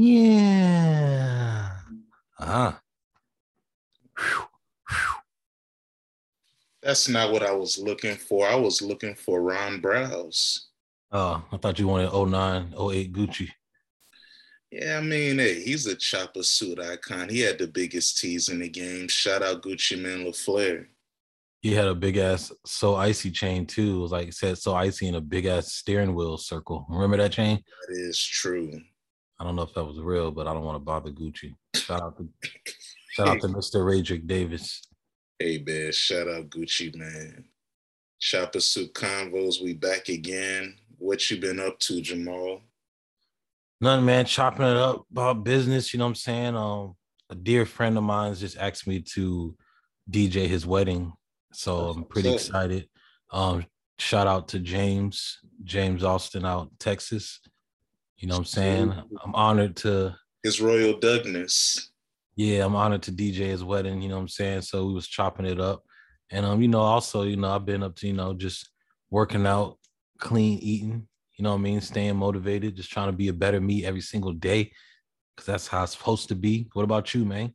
Yeah. Uh-huh. That's not what I was looking for. I was looking for Ron Browse. Oh, I thought you wanted 09, 08 Gucci. Yeah, I mean, hey, he's a chopper suit icon. He had the biggest tees in the game. Shout out Gucci Mane La Flare. He had a big ass so icy chain too. It was like it said so icy in a big ass steering wheel circle. Remember that chain? That is true. I don't know if that was real, but I don't want to bother Gucci. Shout out to shout out to Mr. Radric Davis. Hey man, shout out Gucci Mane. Chopper suit convos, we back again. What you been up to, Jamaal? None, man, chopping it up about business. You know what I'm saying? Um, a dear friend of mine just asked me to DJ his wedding so I'm pretty excited. Um, shout out to James, James Austin out Texas. You know what I'm saying? I'm honored to his royal Douglas. Yeah, I'm honored to DJ his wedding, you know what I'm saying? So we was chopping it up. And um, you know, also, you know, I've been up to, you know, just working out, clean eating, you know what I mean, staying motivated, just trying to be a better me every single day. Cause that's how it's supposed to be. What about you, man?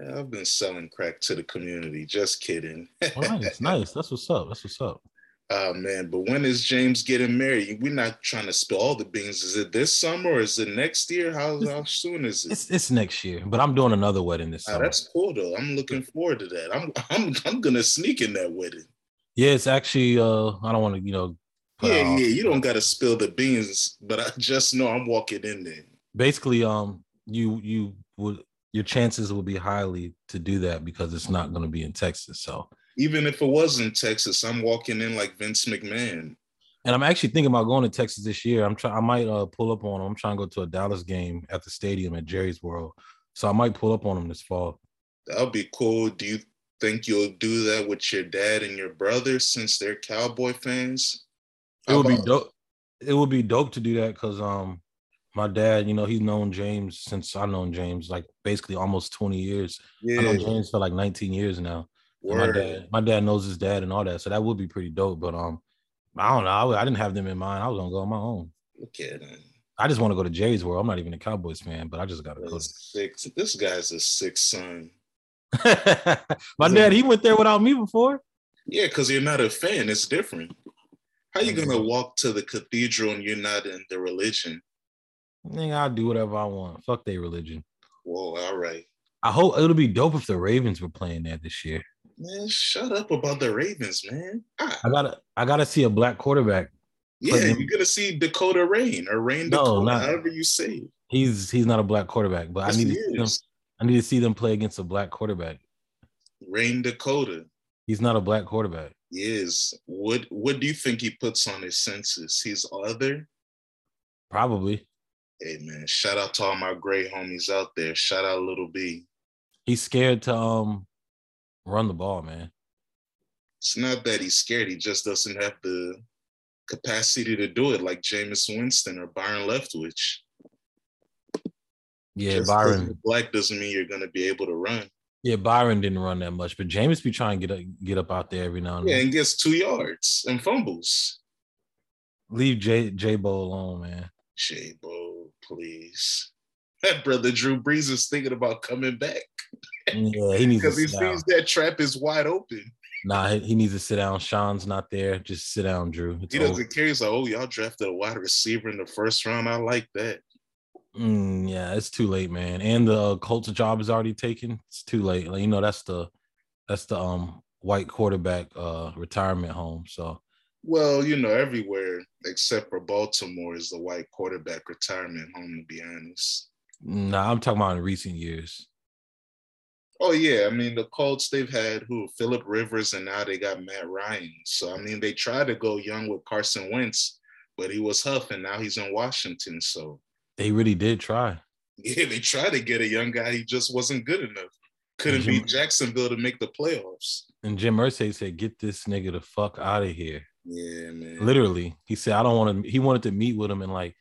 Yeah, I've been selling crack to the community. Just kidding. nice, nice. That's what's up. That's what's up. Oh man, but when is James getting married? We're not trying to spill all the beans. Is it this summer or is it next year? How, how soon is it? It's, it's next year, but I'm doing another wedding this summer. that's cool though. I'm looking forward to that. I'm I'm I'm gonna sneak in that wedding. Yeah, it's actually uh I don't want to, you know. Yeah, yeah, you don't gotta spill the beans, but I just know I'm walking in there. Basically, um, you you would your chances will be highly to do that because it's not going to be in Texas. So even if it was in Texas, I'm walking in like Vince McMahon. And I'm actually thinking about going to Texas this year. I'm trying. I might uh, pull up on. Them. I'm trying to go to a Dallas game at the stadium at Jerry's World. So I might pull up on them this fall. That'll be cool. Do you think you'll do that with your dad and your brother since they're Cowboy fans? It would be dope. It would be dope to do that because um my dad, you know, he's known James since I've known James, like basically almost 20 years. Yeah. I know James for like 19 years now. My dad, my dad knows his dad and all that. So that would be pretty dope. But um, I don't know. I, I didn't have them in mind. I was gonna go on my own. Okay. I just want to go to Jay's World. I'm not even a Cowboys fan, but I just gotta go. Six. This guy's a six son. my dad, he went there without me before. Yeah, because you're not a fan. It's different. How you gonna walk to the cathedral and you're not in the religion? Nigga, I'll do whatever I want. Fuck their religion. Whoa, all right. I hope it'll be dope if the Ravens were playing that this year. Man, shut up about the Ravens, man. Ah. I gotta I gotta see a black quarterback. Yeah, you're gonna see Dakota Rayne or Rayne Dakota, no, not, however you say. He's he's not a black quarterback, but yes, I need to see them. I need to see them play against a black quarterback. Rayne Dakota. He's not a black quarterback. He is. What what do you think he puts on his census? He's other? Probably. Hey man, shout out to all my great homies out there. Shout out Little B. He's scared to um run the ball, man. It's not that he's scared. He just doesn't have the capacity to do it like Jameis Winston or Byron Leftwich. Yeah, just Byron. Black doesn't mean you're gonna be able to run. Yeah, Byron didn't run that much, but Jameis be trying to get up, get up out there every now and then. Yeah, and gets two yards and fumbles. Leave J J Bo alone, man. J Bo please. That brother Drew Brees is thinking about coming back. Yeah, he needs because he sees that trap is wide open. Nah, he, he, needs to sit down. Sean's not there. Just sit down, Drew. It's he doesn't over. care. He's like, oh, y'all drafted a wide receiver in the first round. I like that. Mm, yeah, it's too late, man. And the uh, Colts job is already taken. It's too late. Like, you know, that's the that's the um white quarterback uh retirement home. So well, you know, everywhere except for Baltimore is the white quarterback retirement home, to be honest. Nah, I'm talking about in recent years. Oh yeah, I mean the Colts they've had who Philip Rivers and now they got Matt Ryan. So I mean they tried to go young with Carson Wentz, but he was huffing. Now he's in Washington. So they really did try. Yeah, they tried to get a young guy. He just wasn't good enough. Couldn't Jim, beat Jacksonville to make the playoffs. And Jim Irsay said, "Get this nigga the fuck out of here." Yeah, man. Literally, he said, "I don't want to." He wanted to meet with him and like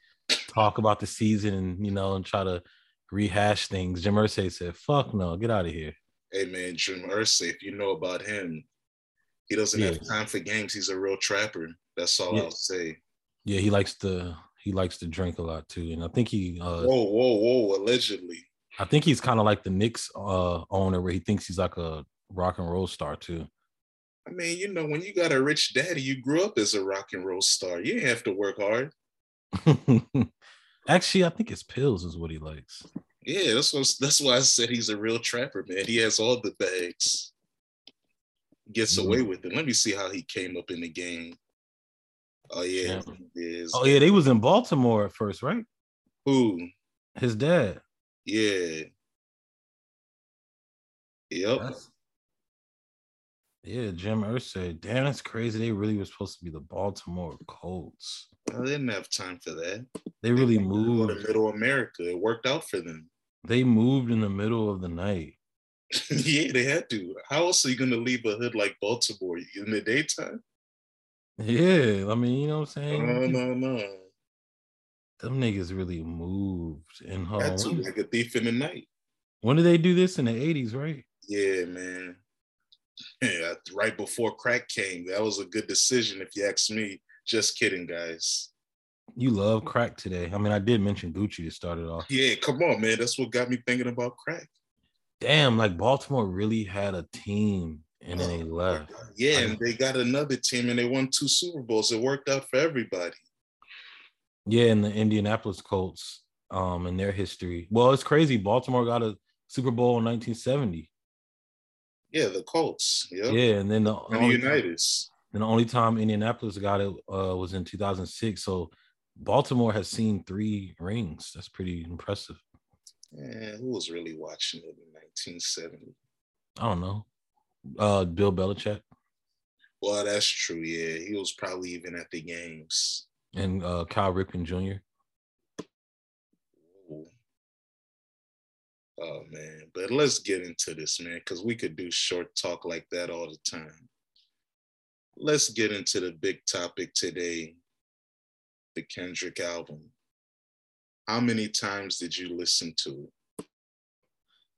talk about the season and you know and try to rehash things. Jim Irsay said, "Fuck no, get out of here." Hey man, Jim Irsay, if you know about him, he doesn't yeah. have time for games. He's a real trapper. That's all yeah. I'll say. Yeah, he likes to he likes to drink a lot too, and I think he. Uh, whoa, whoa, whoa! Allegedly. I think he's kind of like the Knicks uh, owner, where he thinks he's like a rock and roll star too. I mean, you know, when you got a rich daddy, you grew up as a rock and roll star. You didn't have to work hard. Actually, I think it's pills is what he likes. Yeah, that's what, that's why I said he's a real trapper, man. He has all the bags. Gets mm-hmm. away with it. Let me see how he came up in the game. Oh yeah, yeah. Oh yeah, they was in Baltimore at first, right? Who? His dad. Yeah. Yep. That's, yeah, Jim Irsay. Damn, that's crazy. They really were supposed to be the Baltimore Colts. I didn't have time for that. They really they moved to middle of America. It worked out for them. They moved in the middle of the night. yeah, they had to. How else are you gonna leave a hood like Baltimore in the daytime? Yeah, I mean, you know what I'm saying? No, no, no. Them niggas really moved in home. That's like a thief in the night. When did they do this in the 80s, right? Yeah, man. Yeah, right before crack came. That was a good decision, if you ask me. Just kidding, guys. You love crack today. I mean, I did mention Gucci to start it off. Yeah, come on, man. That's what got me thinking about crack. Damn, like Baltimore really had a team and then they oh, left. Yeah, and they got another team and they won two Super Bowls. It worked out for everybody. Yeah, and the Indianapolis Colts, um, in their history. Well, it's crazy. Baltimore got a Super Bowl in 1970. Yeah, the Colts. Yep. Yeah, and then the, and the Unitas. And the only time Indianapolis got it uh, was in 2006. So Baltimore has seen three rings. That's pretty impressive. Yeah, who was really watching it in 1970? I don't know. Uh, Bill Belichick. Well, that's true. Yeah, he was probably even at the games. And uh, Cal Ripken Jr. Oh man, but let's get into this, man, because we could do short talk like that all the time. Let's get into the big topic today the Kendrick album. How many times did you listen to it?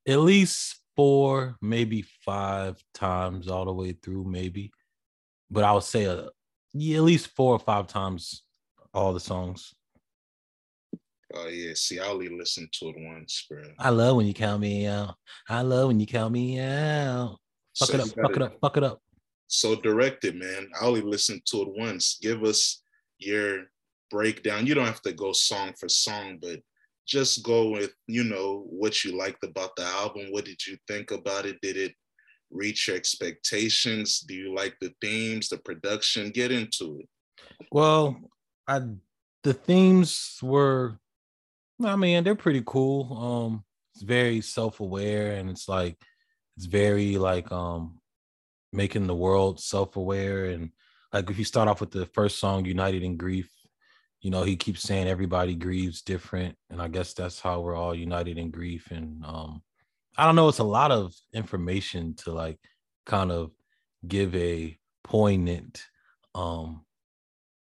At least four, maybe five times all the way through, maybe. But I would say a, uh, yeah, at least four or five times all the songs. Oh yeah, see, I only listened to it once, bro. I love when you count me out. I love when you count me out. Fuck so it up, fuck it up, fuck it up. So directed, man. I only listened to it once. Give us your breakdown. You don't have to go song for song, but just go with, you know, what you liked about the album. What did you think about it? Did it reach your expectations? Do you like the themes, the production? Get into it. Well, I the themes were I mean, they're pretty cool. Um, it's very self-aware and it's like it's very like um making the world self-aware and like if you start off with the first song united in grief you know he keeps saying everybody grieves different and i guess that's how we're all united in grief and um i don't know it's a lot of information to like kind of give a poignant um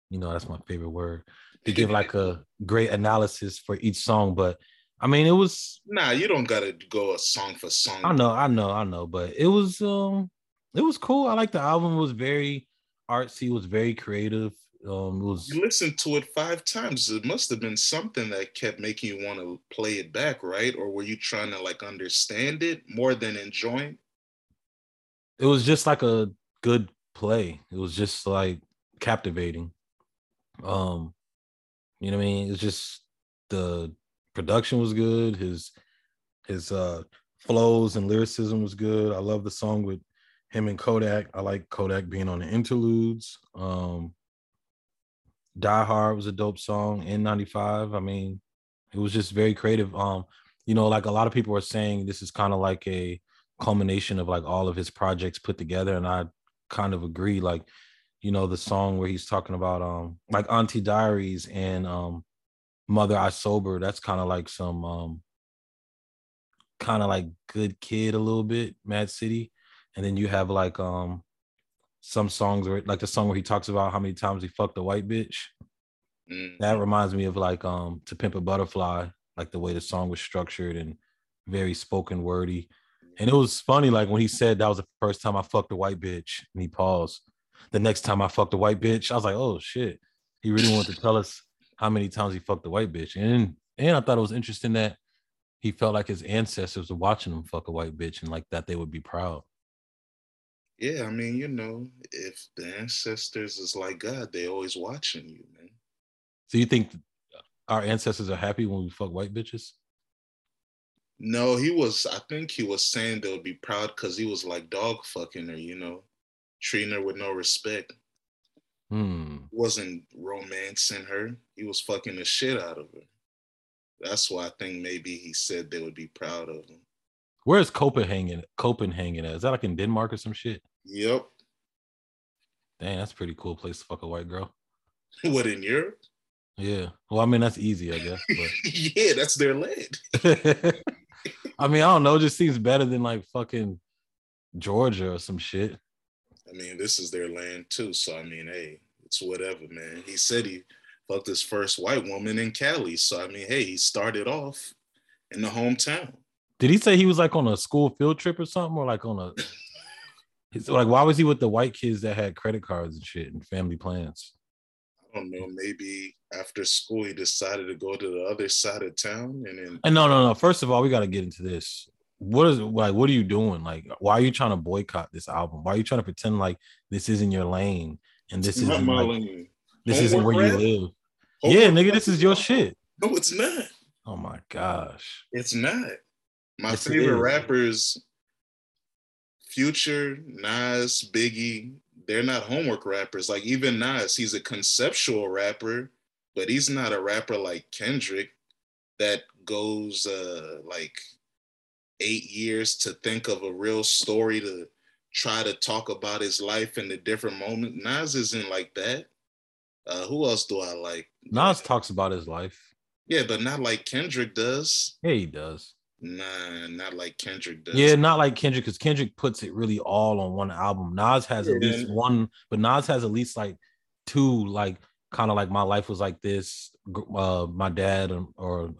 you know that's my favorite word to give like a great analysis for each song. But I mean, it was nah. You don't gotta go a song for song. I know, I know, I know. But it was um, it was cool. I like the album. It was very artsy. It was very creative. Um, it was. You listened to it five times. It must have been something that kept making you want to play it back, right? Or were you trying to like understand it more than enjoying? It was just like a good play. It was just like captivating. Um, you know what I mean? It's just the production was good. His his uh flows and lyricism was good. I love the song with him and Kodak. I like Kodak being on the interludes. Um Die Hard was a dope song. N95. I mean, it was just very creative. Um, you know, like a lot of people are saying this is kind of like a culmination of like all of his projects put together. And I kind of agree. Like you know the song where he's talking about um like auntie diaries and um mother i sober that's kind of like some um kind of like good kid a little bit mad city. And then you have like um some songs where like the song where he talks about how many times he fucked a white bitch. Mm. that reminds me of like um to pimp a butterfly like the way the song was structured and very spoken wordy. And it was funny like when he said that was the first time i fucked a white bitch and he paused the next time I fucked a white bitch, I was like, oh shit, he really wanted to tell us how many times he fucked a white bitch. And and I thought it was interesting that he felt like his ancestors were watching him fuck a white bitch and like that they would be proud. Yeah, I mean, you know, if the ancestors is like God, they always watching you, man. So you think our ancestors are happy when we fuck white bitches? No, he was. I think he was saying they would be proud because he was like dog fucking her, you know, treating her with no respect. Hmm. Wasn't romancing her. He was fucking the shit out of her. That's why I think maybe he said they would be proud of him. Where's Copenhagen? Copenhagen at? Is that like in Denmark or some shit? Yep. Damn, that's a pretty cool place to fuck a white girl. what in Europe? Yeah. Well, I mean that's easy, I guess. yeah, that's their land. I mean, I don't know. It just seems better than like fucking Georgia or some shit. I mean, this is their land too. So I mean, hey, it's whatever, man. He said he fucked his first white woman in Cali. So I mean, hey, he started off in the hometown. Did he say he was like on a school field trip or something, or like on a? like, why was he with the white kids that had credit cards and shit and family plans? I don't know. Maybe after school he decided to go to the other side of town, and then. And no, no, no. First of all, we got to get into this. What is like? What are you doing? Like, why are you trying to boycott this album? Why are you trying to pretend like this isn't your lane and this isn't like, lane. this Homework isn't where rap? you live? Homework yeah, nigga, this is your shit. No, it's not. Oh my gosh, it's not. My yes, favorite rappers, Future, Nas, Biggie, they're not homework rappers. Like even Nas, he's a conceptual rapper, but he's not a rapper like Kendrick that goes uh like eight years to think of a real story to try to talk about his life in the different moments. Nas isn't like that. Uh, who else do I like? Nas talks about his life. Yeah, but not like Kendrick does. Yeah, he does. Nah, not like Kendrick does. Yeah, not like Kendrick, because Kendrick puts it really all on one album. Nas has yeah. at least one, but Nas has at least like two, like kind of like my life was like this. Uh, my dad, or, or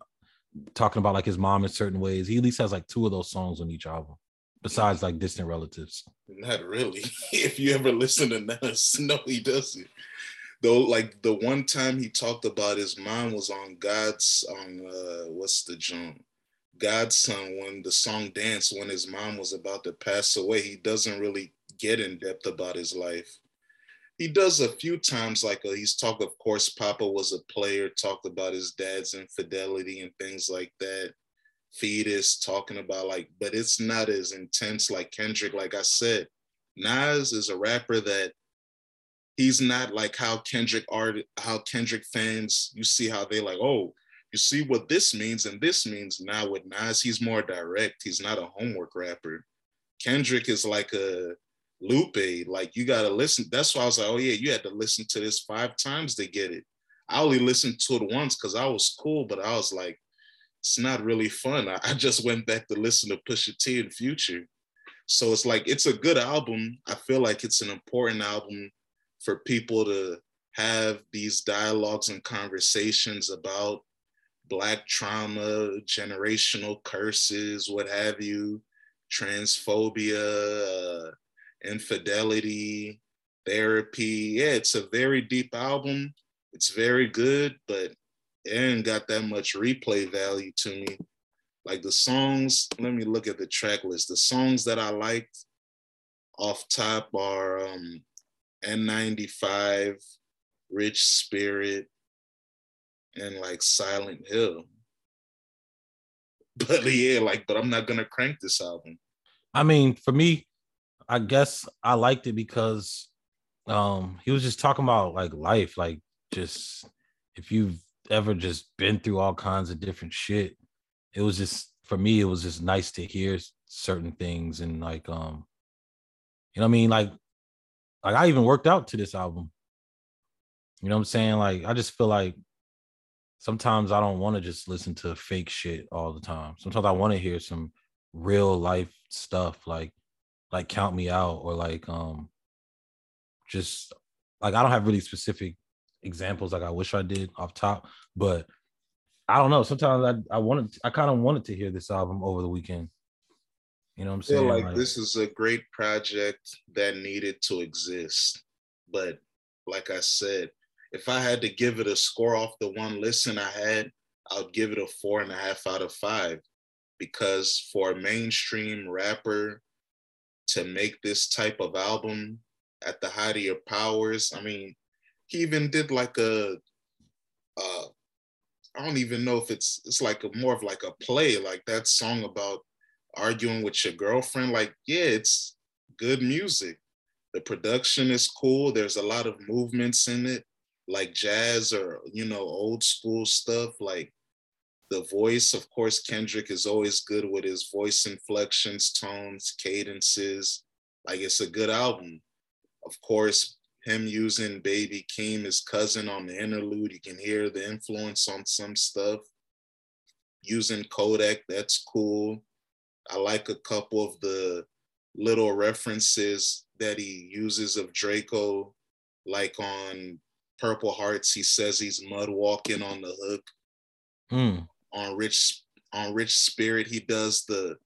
talking about like his mom in certain ways. He at least has like two of those songs on each album, besides like distant relatives. Not really. if you ever listen to Nas, no, he doesn't. Though, like the one time he talked about his mom was on God's on uh, what's the joint? God's Son when the song Dance, when his mom was about to pass away, he doesn't really get in depth about his life. He does a few times, like uh, he's talked, of course, Papa was a player, talked about his dad's infidelity and things like that. Fetus talking about like, but it's not as intense like Kendrick. Like I said, Nas is a rapper that he's not like how Kendrick art, how Kendrick fans, you see how they like, oh, you see what this means and this means now with Nas, he's more direct. He's not a homework rapper. Kendrick is like a Lupe, like you gotta listen. That's why I was like, oh yeah, you had to listen to this five times to get it. I only listened to it once because I was cool, but I was like, it's not really fun. I, I just went back to listen to Pusha T and Future. So it's like it's a good album. I feel like it's an important album for people to have these dialogues and conversations about black trauma, generational curses, what have you, transphobia, uh, infidelity, therapy. Yeah, it's a very deep album. It's very good, but it ain't got that much replay value to me. Like the songs, let me look at the track list. The songs that I liked off top are um, N95, Rich Spirit, and like Silent Hill. But yeah, like, but I'm not gonna crank this album. I mean, for me, I guess I liked it because um he was just talking about like life, like just if you've ever just been through all kinds of different shit, it was just for me, it was just nice to hear certain things and like um you know what I mean? Like like I even worked out to this album. You know what I'm saying? Like I just feel like sometimes I don't want to just listen to fake shit all the time. Sometimes I want to hear some real life stuff like like count me out or like um just like I don't have really specific examples like I wish I did off top, but I don't know. Sometimes I I wanted I kind of wanted to hear this album over the weekend. You know what I'm saying? like, like this is a great project that needed to exist. But like I said, if I had to give it a score off the one listen I had, I would give it a four and a half out of five because for a mainstream rapper to make this type of album at the height of your powers, I mean, he even did like a, uh, I don't even know if it's it's like a more of like a play, like that song about arguing with your girlfriend. Like, yeah, it's good music. The production is cool. There's a lot of movements in it, like jazz or you know old school stuff. Like the voice, of course, Kendrick is always good with his voice inflections, tones, cadences. Like it's a good album. Of course, him using Baby Keem, his cousin, on the interlude, you can hear the influence on some stuff. Using Kodak, that's cool. I like a couple of the little references that he uses of Drakeo, like on Purple Hearts, he says he's mud walking on the hook. Mm on Rich on Rich Spirit, he does the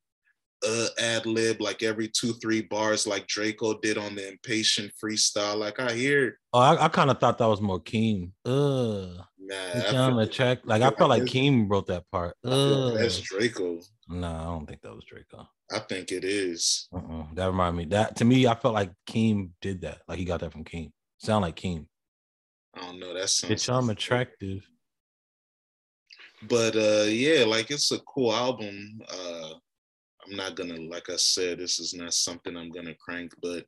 uh ad lib like every two three bars like Drakeo did on the Impatient freestyle. Like I hear. Oh, I, I kind of thought that was more Keem. Uh, nah, on the. Like I, felt like Keem wrote that part. Uh, that's Drakeo. No, I don't think that was Drakeo. I think it is. Uh-uh. That reminded me. That to me, I felt like Keem did that. Like he got that from Keem. Sound like Keem. I don't know. That sounds. Bitch, I'm attractive but uh yeah like it's a cool album uh i'm not gonna like i said this is not something i'm gonna crank but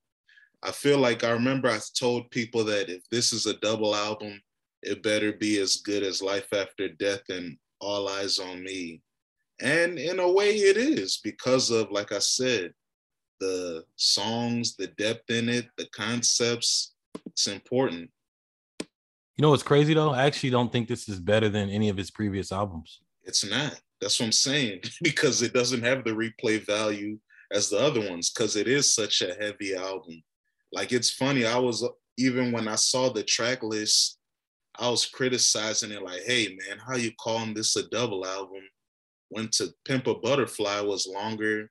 i feel like i remember i told people that if this is a double album it better be as good as life after death and All Eyez on Me. And in a way it is because of like i said the songs the depth in it the concepts it's important you know what's crazy though? I actually don't think this is better than any of his previous albums. It's not. That's what I'm saying because it doesn't have the replay value as the other ones because it is such a heavy album. Like it's funny. I was even when I saw the track list, I was criticizing it like, "Hey man, how you calling this a double album?" When to Pimp a Butterfly was longer,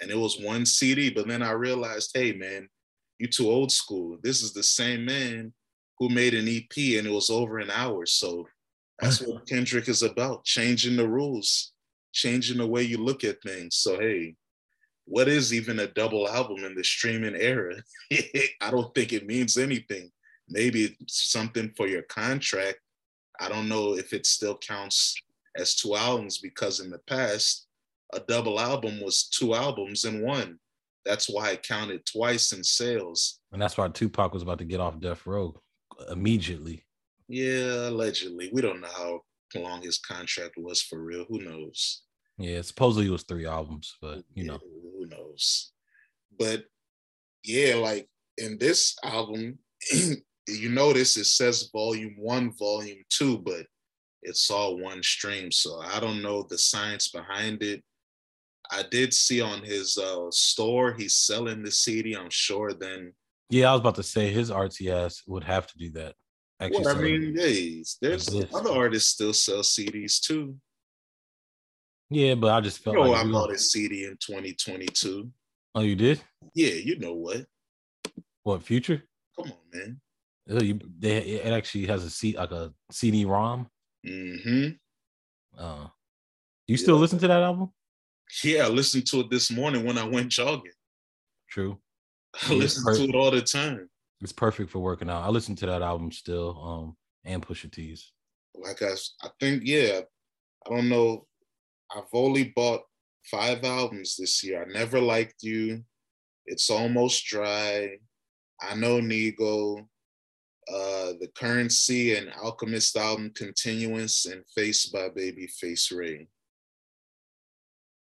and it was one CD. But then I realized, hey man, you too old school. This is the same man who made an EP and it was over an hour. So that's what Kendrick is about changing the rules, changing the way you look at things. So, hey, what is even a double album in the streaming era? I don't think it means anything. Maybe it's something for your contract. I don't know if it still counts as two albums because in the past, a double album was two albums in one. That's why it counted twice in sales. And that's why Tupac was about to get off Death Row immediately. Yeah, allegedly. We don't know how long his contract was for real. Who knows? Yeah, supposedly it was three albums, but you know, who knows? But yeah, like in this album, you notice it says volume one, volume two, but it's all one stream. So I don't know the science behind it. I did see on his uh, store he's selling the CD. I'm sure then yeah, I was about to say his RTS would have to do that. Actually, well, I mean, there's other artists still sell CDs too. Yeah, but I just felt you know, like I bought a CD in 2022. Oh, you did? Yeah, you know what? What future? Come on, man. Oh, you, they, it actually has a seat like a CD-ROM. Mm-hmm. Uh, you still yeah. listen to that album? Yeah, I listened to it this morning when I went jogging. True. I listen to it all the time. It's perfect for working out. I listen to that album still, um, and Pusha T's. Like I, I think yeah. I don't know. I've only bought five albums this year. I never liked you. It's almost dry. I know Nigo, uh, the Curren$y and Alchemist album Continuance and Face by Babyface Ray.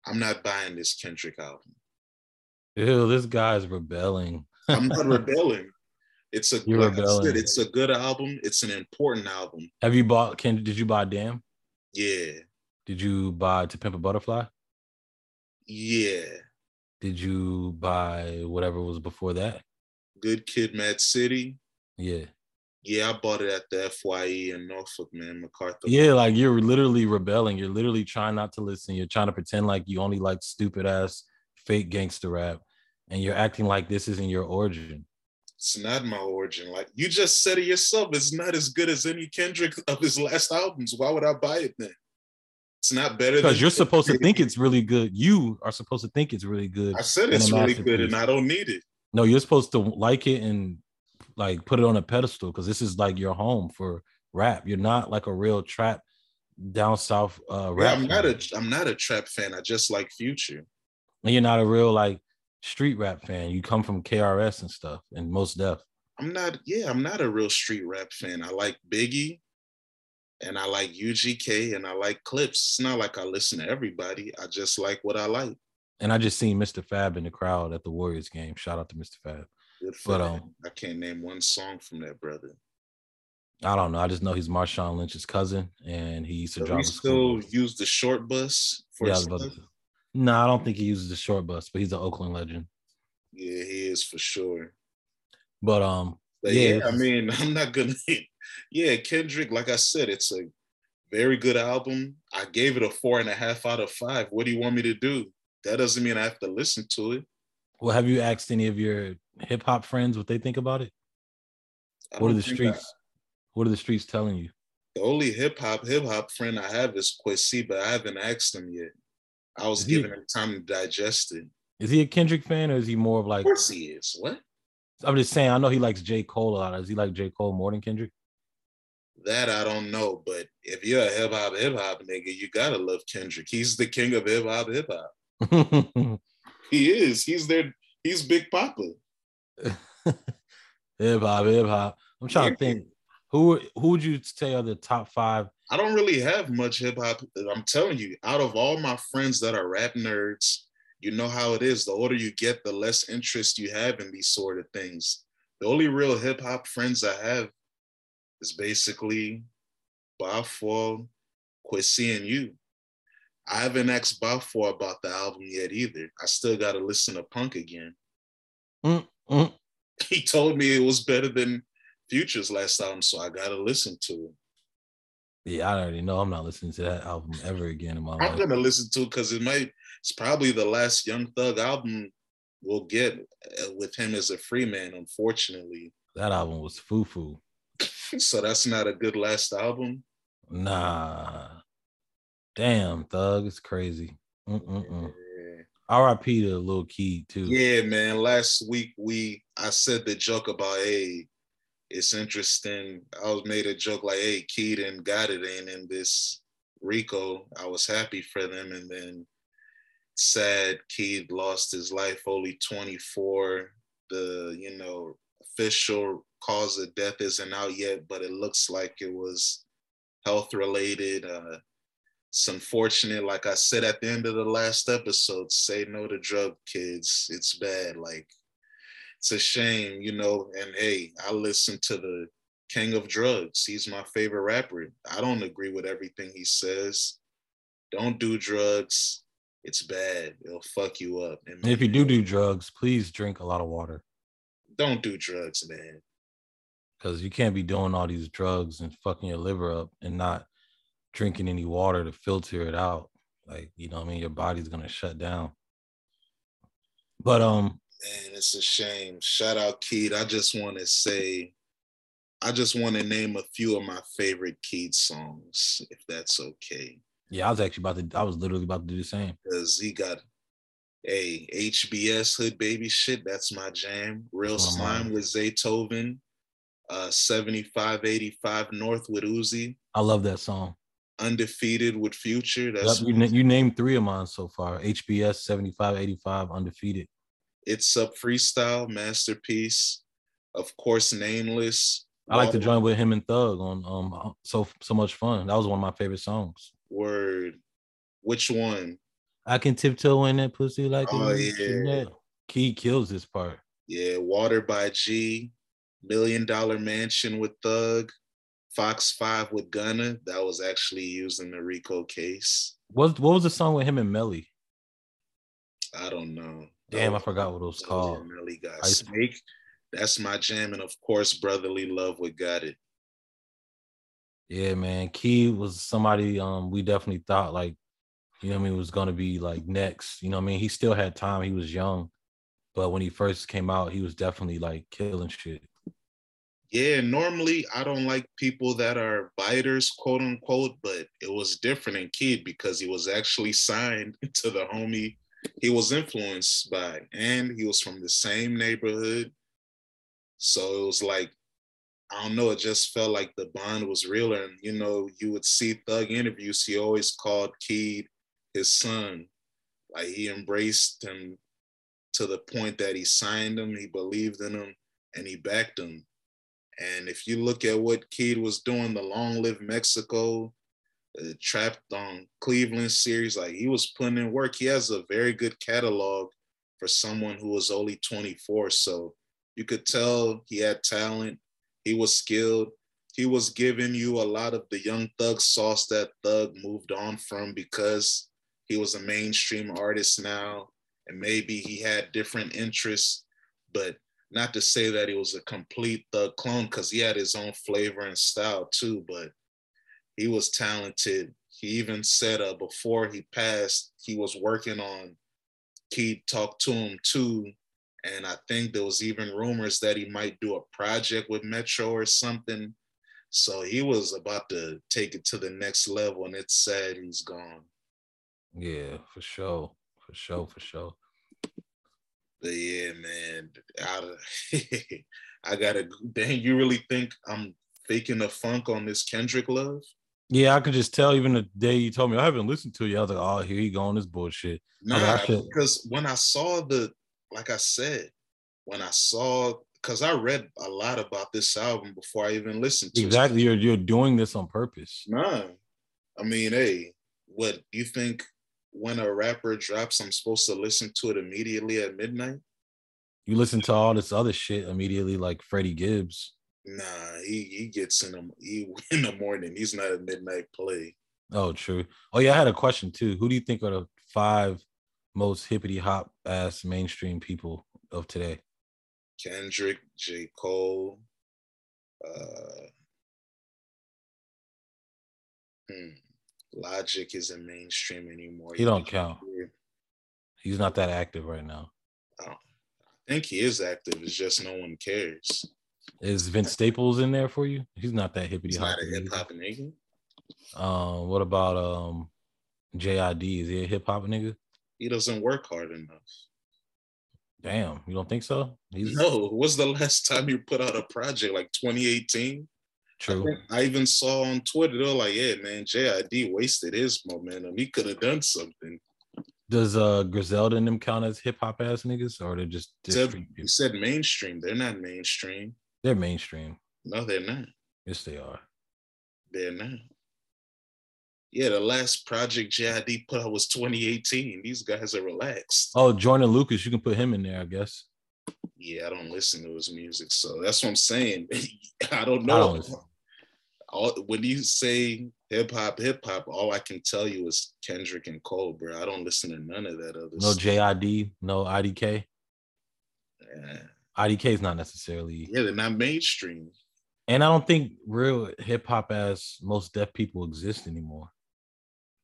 I'm not buying this Kendrick album. Ew, this guy's rebelling. I'm not rebelling. It's a You're like rebelling. Said, it's a good album. It's an important album. Have you bought? Can did you buy Damn? Yeah. Did you buy To Pimp a Butterfly? Yeah. Did you buy whatever was before that? Good Kid, Mad City. Yeah. Yeah, I bought it at the FYE in Norfolk, man, MacArthur. Yeah, like you're literally rebelling. You're literally trying not to listen. You're trying to pretend like you only like stupid ass fake gangster rap and you're acting like this isn't your origin. It's not my origin. Like you just said it yourself, it's not as good as any Kendrick of his last albums. Why would I buy it then? It's not better because you're supposed to think it's really good. You are supposed to think it's really good. I said it's really good, and I don't need it. No, you're supposed to like it and like put it on a pedestal because this is like your home for rap. You're not like a real trap down south uh rap. Yeah, I'm not a I'm not a trap fan. I just like Future. And you're not a real like street rap fan. You come from KRS and stuff and Mos Def. I'm not, yeah, I'm not a real street rap fan. I like Biggie and I like UGK and I like Clipse. It's not like I listen to everybody. I just like what I like. And I just seen Mr. Fab in the crowd at the Warriors game. Shout out to Mr. Fab. but um, I can't name one song from that brother. I don't know. I just know he's Marshawn Lynch's cousin, and he used to so drive. He still use the short bus for yeah, no, I don't think he uses the short bus, but he's an Oakland legend. Yeah, he is for sure. But um, but yeah, yeah I mean, I'm not gonna. yeah, Kendrick, like I said, it's a very good album. I gave it a four and a half out of five. What do you want me to do? That doesn't mean I have to listen to it. Well, have you asked any of your hip hop friends what they think about it? What are the streets? I, what are the streets telling you? The only hip hop hip hop friend I have is Quessy, but I haven't asked him yet. I was is giving he, him time to digest it. Is he a Kendrick fan or is he more of like? Of course he is. What? I'm just saying. I know he likes J Cole a lot. Does he like J Cole more than Kendrick? That I don't know, but if you're a hip hop hip hop nigga, you gotta love Kendrick. He's the king of hip hop hip hop. he is. He's there. He's Big Papa. hip hop hip hop. I'm trying yeah. to think. Who who would you say are the top five I don't really have much hip hop. I'm telling you, out of all my friends that are rap nerds, you know how it is. The older you get, the less interest you have in these sort of things. The only real hip hop friends I have is basically Bafo, Quessy, and you. I haven't asked Bafo about the album yet either. I still got to listen to Punk again. Mm, mm. He told me it was better than Future's last album, so I got to listen to it. Yeah, I already know I'm not listening to that album ever again in my life. I'm gonna listen to it because it might. It's probably the last Young Thug album we'll get uh, with him as a free man. Unfortunately, that album was foo foo. so that's not a good last album. Nah, damn Thug, it's crazy. Mm-mm-mm. R.I.P. to Lil Keed too. Yeah, man. Last week we I said the joke about hey it's interesting. I was made a joke like, "Hey, Keaton got it in in this Rico." I was happy for them, and then sad Keed lost his life only 24. The you know official cause of death isn't out yet, but it looks like it was health related. Uh, it's unfortunate. Like I said at the end of the last episode, say no to drug kids. It's bad. Like it's a shame, you know. And hey, I listen to the king of drugs. He's my favorite rapper. I don't agree with everything he says. Don't do drugs. It's bad. It'll fuck you up. And if you do do drugs, please drink a lot of water. Don't do drugs, man. Because you can't be doing all these drugs and fucking your liver up and not drinking any water to filter it out. Like, you know I mean? Your body's gonna shut down. But um, Man, it's a shame. Shout out Keed. I just want to say, I just want to name a few of my favorite Keed songs, if that's okay. Yeah, I was actually about to. I was literally about to do the same because he got a HBS Hood Baby shit. That's my jam. Real Slime with Zaytoven. Uh, 7585 North with Uzi. I love that song. Undefeated with Future. That's yep, you, you named three of mine so far. HBS 7585 Undefeated. It's Up Freestyle, Masterpiece, of course, Nameless. I like to join with him and Thug on um so so much fun. That was one of my favorite songs. Word. Which one? I can tiptoe in that pussy like oh, yeah. Keed kills this part. Yeah, Water by G, Million Dollar Mansion with Thug, Fox Five with Gunna. That was actually used in the Rico case. What what was the song with him and Melly? I don't know. Damn, I forgot what it was called. Really got Snake. That's my jam, and of course, Brotherly Love with Gotit. Yeah, man. Keed was somebody um we definitely thought like, you know I mean, was gonna be like next. You know I mean? He still had time, he was young, but when he first came out, he was definitely like killing shit. Yeah, normally I don't like people that are biters, quote unquote, but it was different in Keed because he was actually signed to the homie he was influenced by, and he was from the same neighborhood. So it was like, I don't know, it just felt like the bond was real. And you know, you would see Thug interviews, he always called Keed his son. Like he embraced him to the point that he signed him, he believed in him, and he backed him. And if you look at what Keed was doing, the Long Live Mexico, the Trapped on Cleveland series, like he was putting in work. He has a very good catalog for someone who was only 24. So you could tell he had talent. He was skilled. He was giving you a lot of the young thug sauce that Thug moved on from because he was a mainstream artist now. And maybe he had different interests, but not to say that he was a complete thug clone because he had his own flavor and style too, but he was talented. He even said uh, before he passed, he was working on Keed Talk to him too. And I think there was even rumors that he might do a project with Metro or something. So he was about to take it to the next level, and it's sad he's gone. Yeah, for sure. For sure, for sure. But yeah, man, I, I gotta. Dang, you really think I'm faking the funk on this Kendrick love? Yeah, I could just tell. Even the day you told me I haven't listened to you, I was like, "Oh, here you go on this bullshit." Nah, like, because when I saw the, like I said, when I saw, because I read a lot about this album before I even listened to exactly. it. Exactly, you're you're doing this on purpose. Nah, I mean, hey, what you think when a rapper drops, I'm supposed to listen to it immediately at midnight? You listen to all this other shit immediately, like Freddie Gibbs. Nah, he he gets in the he in the morning. He's not a midnight play. Oh, true. Oh yeah, I had a question too. Who do you think are the five most hippity hop ass mainstream people of today? Kendrick, J. Cole, uh, hmm. Logic isn't mainstream anymore. He don't count. He's not that active right now. I, I think he is active. It's just no one cares. Is Vince Staples in there for you? He's not that hippity hop. Not a hip hop nigga. Um, what about um JID? Is he a hip hop nigga? He doesn't work hard enough. Damn, you don't think so? He's... No. What's the last time you put out a project? Like 2018? True. I, I, even saw on Twitter, they're like, yeah, man, JID wasted his momentum. He could have done something. Does uh Griselda and them count as hip hop ass niggas or they're just said, you said mainstream. They're not mainstream. They're mainstream. No, they're not. Yes, they are. They're not. Yeah, the last project JID put out was 2018. These guys are relaxed. Oh, Jordan Lucas, you can put him in there, I guess. Yeah, I don't listen to his music, so that's what I'm saying. I don't know. I don't all, when you say hip hop, hip hop, all I can tell you is Kendrick and Cole, bro. I don't listen to none of that other. No stuff. JID, no IDK. Yeah. IDK is not necessarily. Yeah, they're not mainstream. And I don't think real hip hop as Mos Def people exist anymore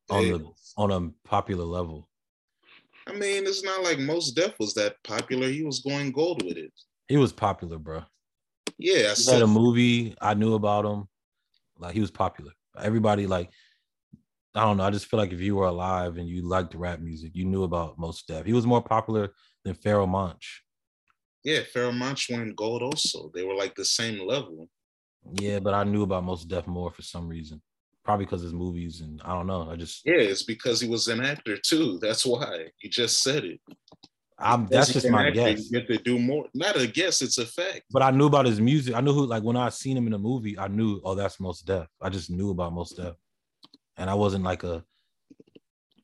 on the on a popular level. I mean, it's not like Mos Def was that popular. He was going gold with it. He was popular, bro. Yeah, I he had a movie. I knew about him. Like he was popular. Everybody like I don't know. I just feel like if you were alive and you liked rap music, you knew about Mos Def. He was more popular than Pharoahe Monch. Yeah, Pharoahe Monch went gold also. They were like the same level. Yeah, but I knew about Mos Def more for some reason. Probably because his movies and I don't know. I just Yeah, it's because he was an actor too. That's why. You just said it. I'm that's just my actor, guess. You get to do more. Not a guess, it's a fact. But I knew about his music. I knew who like when I seen him in a movie, I knew, oh, that's Mos Def. I just knew about Mos Def. And I wasn't like a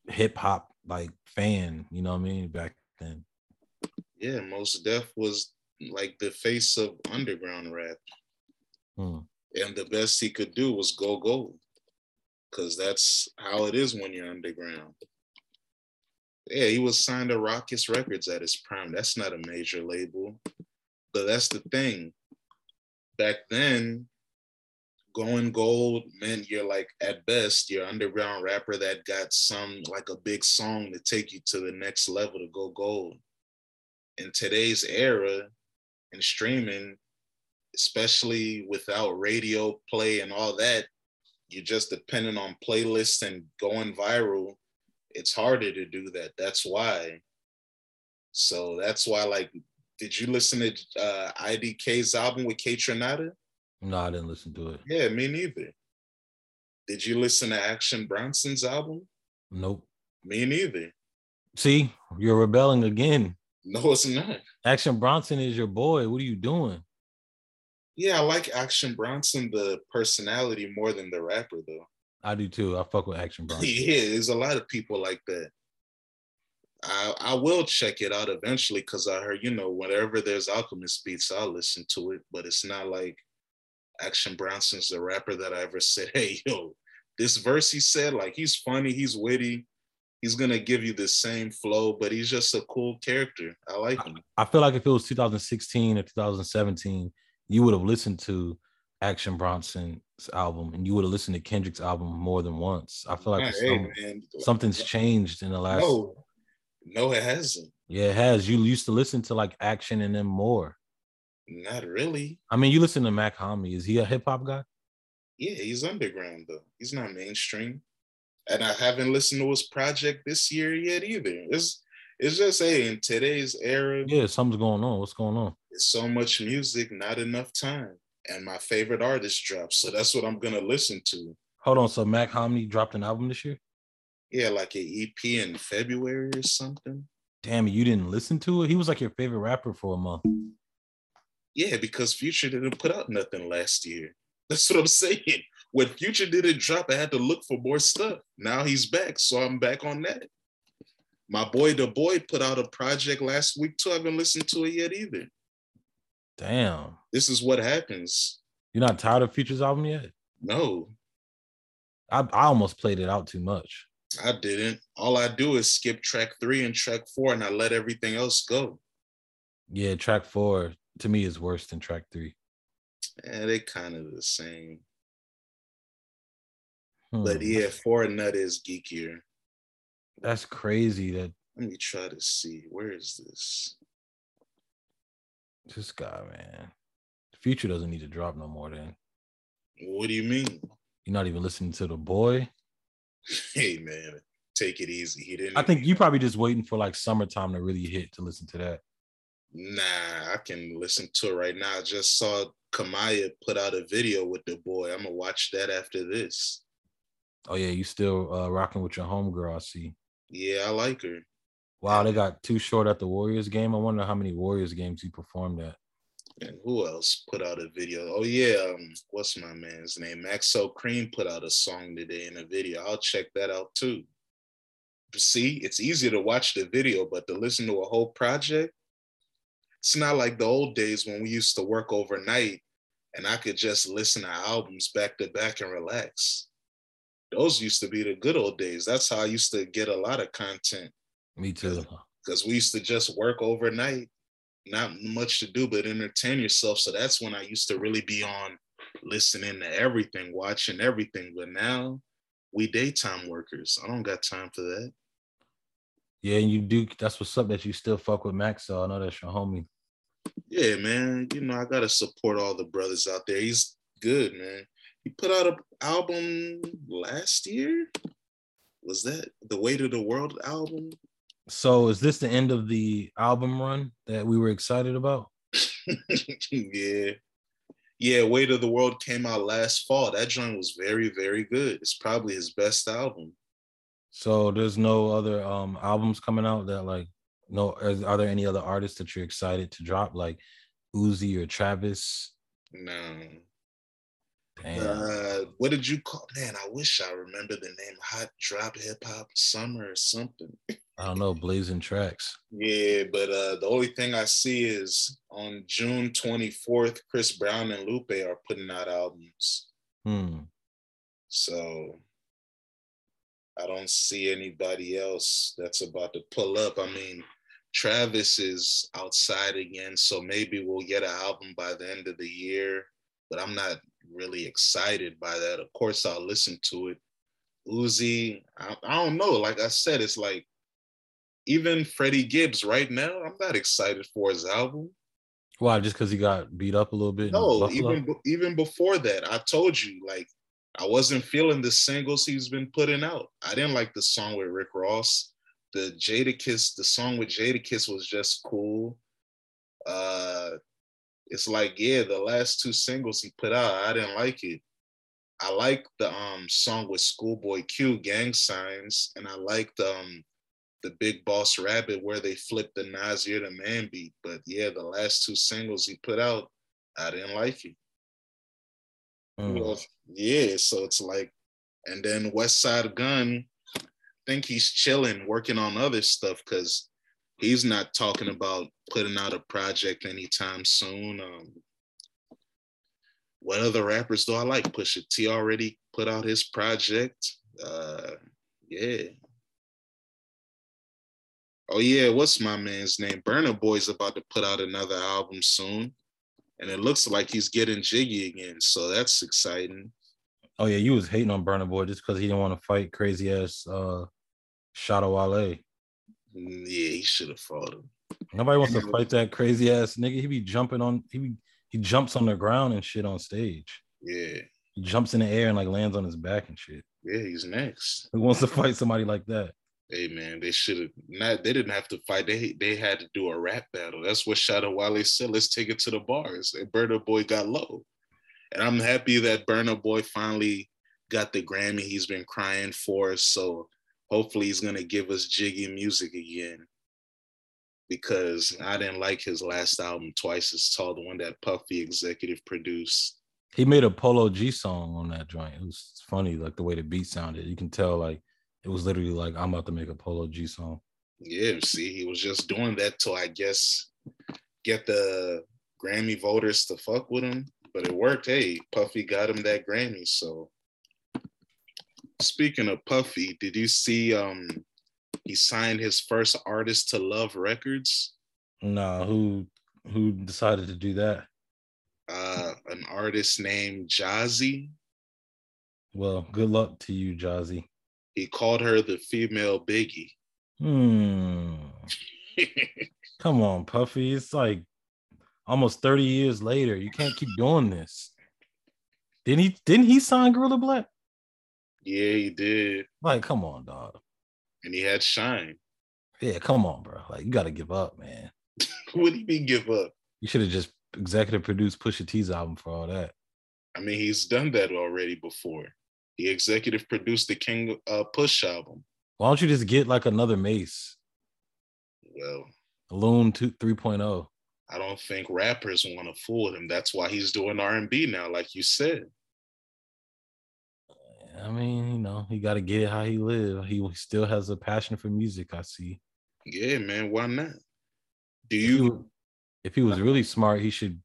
hip hop like fan, you know what I mean, back then yeah, Mos Def was like the face of underground rap. Hmm. And the best he could do was go gold. Cause that's how it is when you're underground. Yeah, he was signed to Rawkus Records at his prime. That's not a major label. But that's the thing. Back then, going gold meant you're like at best you're underground rapper that got some like a big song to take you to the next level to go gold in today's era and streaming, especially without radio play and all that, you're just dependent on playlists and going viral. It's harder to do that. That's why. So that's why, like, did you listen to uh, IDK's album with Kaytranada? No, I didn't listen to it. Yeah, me neither. Did you listen to Action Bronson's album? Nope. Me neither. See, you're rebelling again. No, it's not. Action Bronson is your boy. What are you doing? Yeah, I like Action Bronson, the personality more than the rapper, though. I do too. I fuck with Action Bronson. yeah, there's a lot of people like that. I I will check it out eventually because I heard, you know, whenever there's Alchemist beats, I'll listen to it. But it's not like Action Bronson's the rapper that I ever said, hey, yo, this verse he said, like he's funny, he's witty, he's gonna give you the same flow, but he's just a cool character. I like him. I feel like if it was 2016 or 2017, you would have listened to Action Bronson's album and you would have listened to Kendrick's album more than once. I feel like hey, some, something's changed in the last. No, no, it hasn't. Yeah, it has. You used to listen to like Action and then more. Not really. I mean, you listen to Mach-Hommy. Is he a hip hop guy? Yeah, he's underground though. He's not mainstream. And I haven't listened to his project this year yet either. It's it's just hey, in today's era. Yeah, something's going on. What's going on? It's so much music, not enough time. And my favorite artist dropped. So that's what I'm gonna listen to. Hold on. So Mach-Hommy dropped an album this year? Yeah, like an EP in February or something. Damn, you didn't listen to it? He was like your favorite rapper for a month. Yeah, because Future didn't put out nothing last year. That's what I'm saying. When Future didn't drop, I had to look for more stuff. Now he's back, so I'm back on that. My boy the boy put out a project last week too. I haven't listened to it yet either. Damn. This is what happens. You're not tired of Future's album yet? No. I, I almost played it out too much. I didn't. All I do is skip track three and track four, and I let everything else go. Yeah, track four to me is worse than track three. Yeah, they kind of the same. Hmm. But yeah, four nut is geekier. That's crazy. That let me try to see. Where is this? This guy, man. Future doesn't need to drop no more. Then. What do you mean? You're not even listening to the boy. Hey man, take it easy. He didn't. I think you probably just waiting for like summertime to really hit to listen to that. Nah, I can listen to it right now. I just saw Kamaiyah put out a video with the boy. I'm gonna watch that after this. Oh yeah, you still uh, rocking with your homegirl? I see. Yeah, I like her. Wow, they got Too Short at the Warriors game. I wonder how many Warriors games he performed at. And who else put out a video? Oh yeah, um, what's my man's name? Maxo Kream put out a song today in a video. I'll check that out too. See, it's easier to watch the video, but to listen to a whole project, it's not like the old days when we used to work overnight and I could just listen to albums back to back and relax. Those used to be the good old days. That's how I used to get a lot of content. Me too. Because we used to just work overnight, not much to do but entertain yourself. So that's when I used to really be on listening to everything, watching everything. But now we daytime workers. I don't got time for that. Yeah, and you do. That's what's up. That you still fuck with Max. So I know that's your homie. Yeah, man. You know I gotta support all the brothers out there. He's good, man. He put out an album last year. Was that the Weight of the World album? So is this the end of the album run that we were excited about? yeah. Yeah, Weight of the World came out last fall. That joint was very, very good. It's probably his best album. So there's no other um albums coming out that like no are, are there any other artists that you're excited to drop like Uzi or Travis? No. Uh, what did you call? Man, I wish I remember the name. Hot Drop Hip Hop Summer or something. I don't know, Blazing Tracks. Yeah, but uh, the only thing I see is on June 24th, Chris Brown and Lupe are putting out albums. Hmm. So I don't see anybody else that's about to pull up. I mean, Travis is outside again, so maybe we'll get an album by the end of the year, but I'm not really excited by that. Of course, I'll listen to it. Uzi, I, I don't know. Like I said, it's like even Freddie Gibbs right now, I'm not excited for his album. Why? Just because he got beat up a little bit? No, even even before that, I told you like I wasn't feeling the singles he's been putting out. I didn't like the song with Rick Ross. The Jadakiss, the song with Jadakiss was just cool. Uh it's like, yeah, the last two singles he put out, I didn't like it. I like the um song with Schoolboy Q, Gang Signs, and I like the um the Big Boss Rabbit where they flipped the Nasir the Man beat. But yeah, the last two singles he put out, I didn't like it. Mm. Well, yeah, so it's like, and then Westside Gunn, I think he's chilling, working on other stuff because he's not talking about putting out a project anytime soon. Um, what other rappers do I like? Pusha T already put out his project. Uh, yeah. Oh yeah, what's my man's name? Burna Boy's about to put out another album soon, and it looks like he's getting jiggy again. So that's exciting. Oh yeah, you was hating on Burna Boy just because he didn't want to fight crazy ass uh Shatta Wale. Mm, yeah, he should have fought him. Nobody wants to fight that crazy ass nigga. He be jumping on he be, he jumps on the ground and shit on stage. Yeah. He jumps in the air and like lands on his back and shit. Yeah, he's next. Who wants to fight somebody like that? Hey man, they should have not. They didn't have to fight. They they had to do a rap battle. That's what Shatta Wale said. Let's take it to the bars. And Burna Boy got low, and I'm happy that Burna Boy finally got the Grammy he's been crying for. So hopefully he's gonna give us jiggy music again. Because I didn't like his last album, Twice as Tall, the one that Puffy executive produced. He made a Polo G song on that joint. It was funny, like the way the beat sounded. You can tell, like it was literally like I'm about to make a Polo G song. Yeah, see, he was just doing that to I guess get the Grammy voters to fuck with him, but it worked. Hey, Puffy got him that Grammy. So speaking of Puffy, did you see um he signed his first artist to Love Records? No, who who decided to do that? Uh an artist named Jozzy. Well, good luck to you, Jozzy. He called her the female Biggie. Hmm. Come on, Puffy. It's like almost 30 years later. You can't keep doing this. Didn't he didn't he sign Guerilla Black? Yeah, he did. Like, come on, dog. And he had Shyne. Yeah, come on, bro. Like, you gotta give up, man. what do you mean give up? You should have just executive produced Pusha T's album for all that. I mean, he's done that already before. He executive produced the King uh, Push album. Why don't you just get like another Mase? Well, Loon 2 3.0. I don't think rappers want to fool him. That's why he's doing R&B now, like you said. I mean, you know, he got to get it how he live. He still has a passion for music. I see. Yeah, man. Why not? Do you? If he, if he was really smart, he should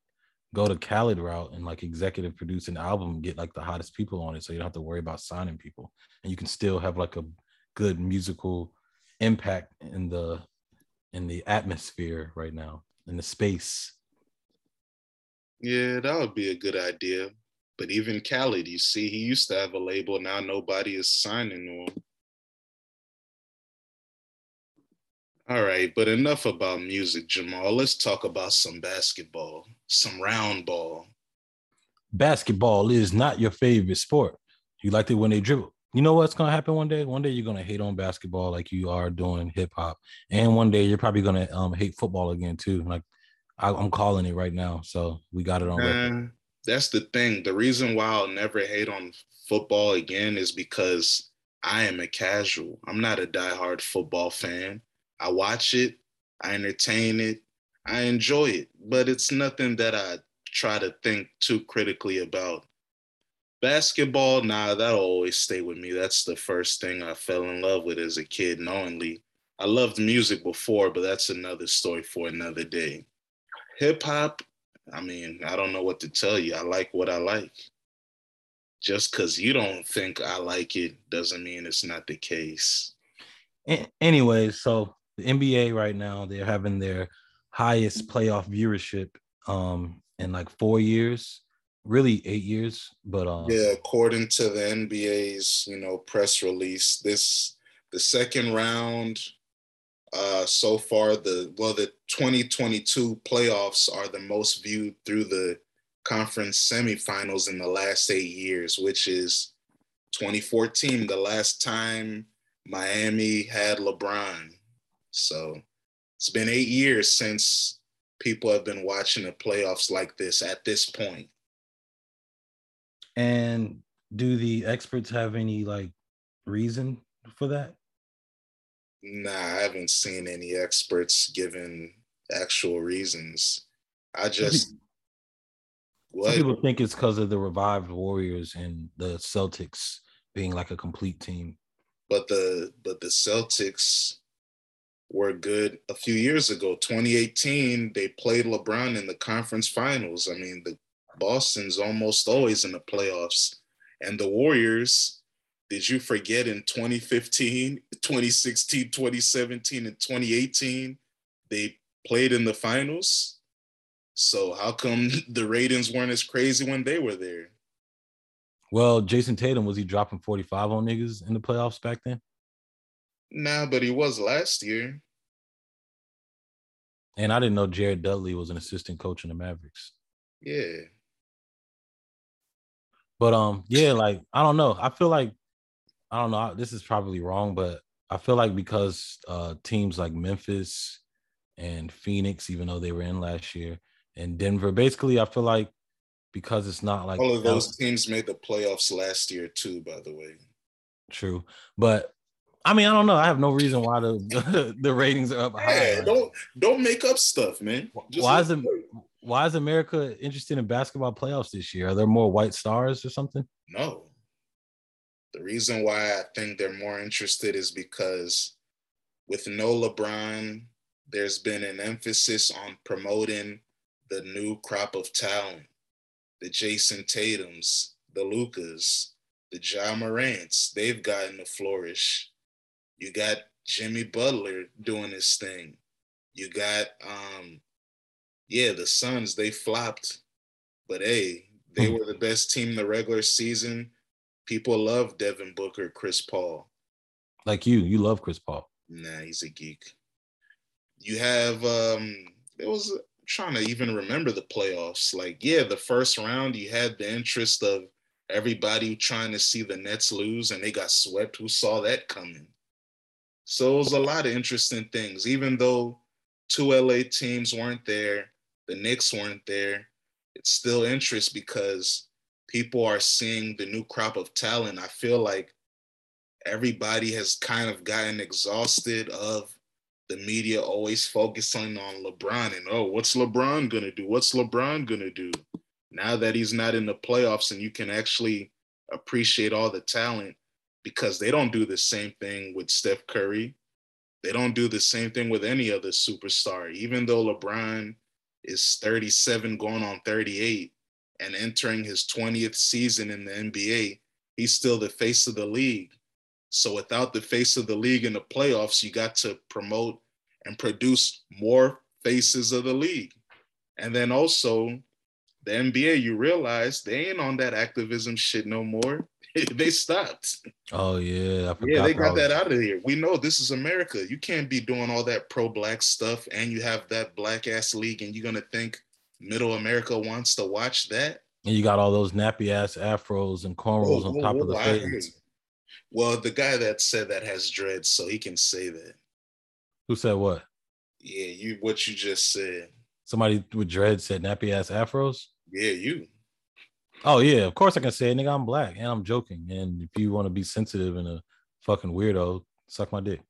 go to Khaled route and like executive produce an album, get like the hottest people on it, so you don't have to worry about signing people, and you can still have like a good musical impact in the in the atmosphere right now in the space. Yeah, that would be a good idea. But even Khaled, you see, he used to have a label. Now nobody is signing to him. All right, but enough about music, Jamaal. Let's talk about some basketball, some round ball. Basketball is not your favorite sport. You liked it when they dribble. You know what's gonna happen one day? One day you're gonna hate on basketball like you are doing hip hop, and one day you're probably gonna um, hate football again too. Like I, am calling it right now, so we got it on. Uh, that's the thing. The reason why I'll never hate on football again is because I am a casual. I'm not a diehard football fan. I watch it, I entertain it, I enjoy it, but it's nothing that I try to think too critically about. Basketball, nah, that'll always stay with me. That's the first thing I fell in love with as a kid, knowingly. I loved music before, but that's another story for another day. Hip hop, I mean, I don't know what to tell you. I like what I like. Just because you don't think I like it doesn't mean it's not the case. Anyway, so the NBA right now they're having their highest playoff viewership um in like four years, really eight years. But um yeah, according to the NBA's you know press release, this the second round Uh, so far, the well, the 2022 playoffs are the most viewed through the conference semifinals in the last eight years, which is 2014, the last time Miami had LeBron. So it's been eight years since people have been watching the playoffs like this at this point. And do the experts have any like reason for that? Nah, I haven't seen any experts giving actual reasons. I just what? Some people think it's because of the revived Warriors and the Celtics being like a complete team. But the but the Celtics were good a few years ago. 2018, they played LeBron in the conference finals. I mean, the Boston's almost always in the playoffs. And the Warriors, did you forget in 2015, 2016, 2017, and 2018, they played in the finals? So how come the ratings weren't as crazy when they were there? Well, Jayson Tatum was he dropping 45 on niggas in the playoffs back then? Nah, but he was last year. And I didn't know Jared Dudley was an assistant coach in the Mavericks. Yeah. But um, yeah, like I don't know. I feel like I don't know. This is probably wrong, but I feel like because uh teams like Memphis and Phoenix, even though they were in last year, and Denver. Basically, I feel like because it's not like all of those teams made the playoffs last year too. By the way, true, but I mean, I don't know. I have no reason why the the, ratings are up high. don't don't make up stuff, man. Just why is it? Why is America interested in basketball playoffs this year? Are there more white stars or something? No. The reason why I think they're more interested is because with no LeBron, there's been an emphasis on promoting the new crop of talent, the Jayson Tatums, the Lucas, the Ja Morants, they've gotten to flourish. You got Jimmy Butler doing his thing. You got um yeah, the Suns, they flopped, but hey, they hmm. were the best team in the regular season. People love Devin Booker, Chris Paul. Like you, you love Chris Paul. Nah, he's a geek. You have um there was trying to even remember the playoffs. Like, yeah, the first round, you had the interest of everybody trying to see the Nets lose, and they got swept. Who saw that coming? So it was a lot of interesting things. Even though two LA teams weren't there, the Knicks weren't there, it's still interest because people are seeing the new crop of talent. I feel like everybody has kind of gotten exhausted of the media always focusing on LeBron and oh, what's LeBron gonna do? What's LeBron gonna do? Now that he's not in the playoffs and you can actually appreciate all the talent because they don't do the same thing with Steph Curry. They don't do the same thing with any other superstar. Even though LeBron is 37 going on 38 and entering his 20th season in the NBA, he's still the face of the league. So without the face of the league in the playoffs, you got to promote and produce more faces of the league. And then also the NBA, you realize they ain't on that activism shit no more. they stopped. Oh yeah, yeah, they got that out of here. We know this is America. You can't be doing all that pro-black stuff, and you have that black ass league, and you're gonna think Middle America wants to watch that. And you got all those nappy ass afros and cornrows oh, on oh, top oh, of the face. Well, the guy that said that has dreads, so he can say that. Who said what? Yeah, you what you just said. Somebody with dreads said nappy ass afros. Yeah, you. Oh yeah, of course I can say it, nigga. I'm black and I'm joking. And if you want to be sensitive and a fucking weirdo, suck my dick.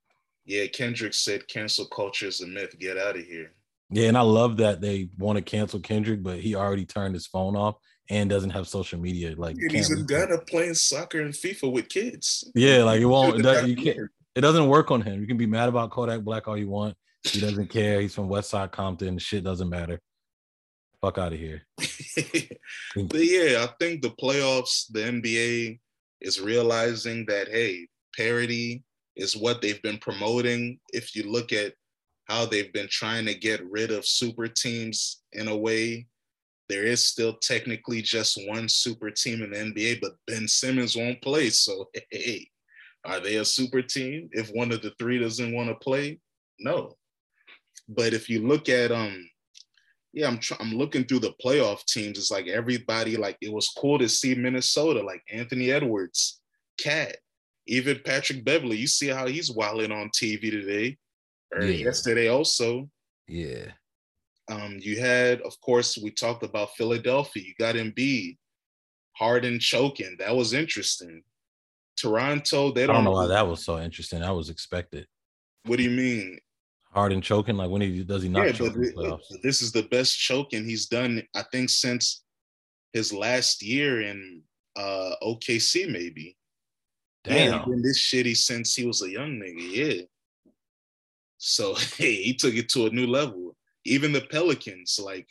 Yeah, Kendrick said cancel culture is a myth. Get out of here. Yeah, and I love that they want to cancel Kendrick, but he already turned his phone off and doesn't have social media. Like he's a gunner playing soccer and FIFA with kids. Yeah, like it won't. It, does, you can't, it doesn't work on him. You can be mad about Kodak Black all you want. He doesn't care. He's from West Side Compton. Shit doesn't matter. Fuck out of here. but yeah, I think the playoffs, the NBA is realizing that hey, parity is what they've been promoting. If you look at how they've been trying to get rid of super teams in a way there is still technically just one super team in the NBA, but Ben Simmons won't play. So, hey, are they a super team if one of the three doesn't want to play? No. But if you look at um, yeah, I'm tr- I'm looking through the playoff teams. It's like everybody like it was cool to see Minnesota, like Anthony Edwards, KAT, even Patrick Beverley. You see how he's wilding on TV today yeah. yesterday also. Yeah. Um, you had, of course, we talked about Philadelphia. You got Embiid, Harden choking. That was interesting. Toronto, they don't, I don't know why that was so interesting. That was expected. What do you mean? Harden choking? Like when he does he not yeah, choke but this is the best choking he's done, I think, since his last year in uh OKC, maybe. Damn. Yeah, been this shitty since he was a young nigga. Yeah. So hey, he took it to a new level. Even the Pelicans, like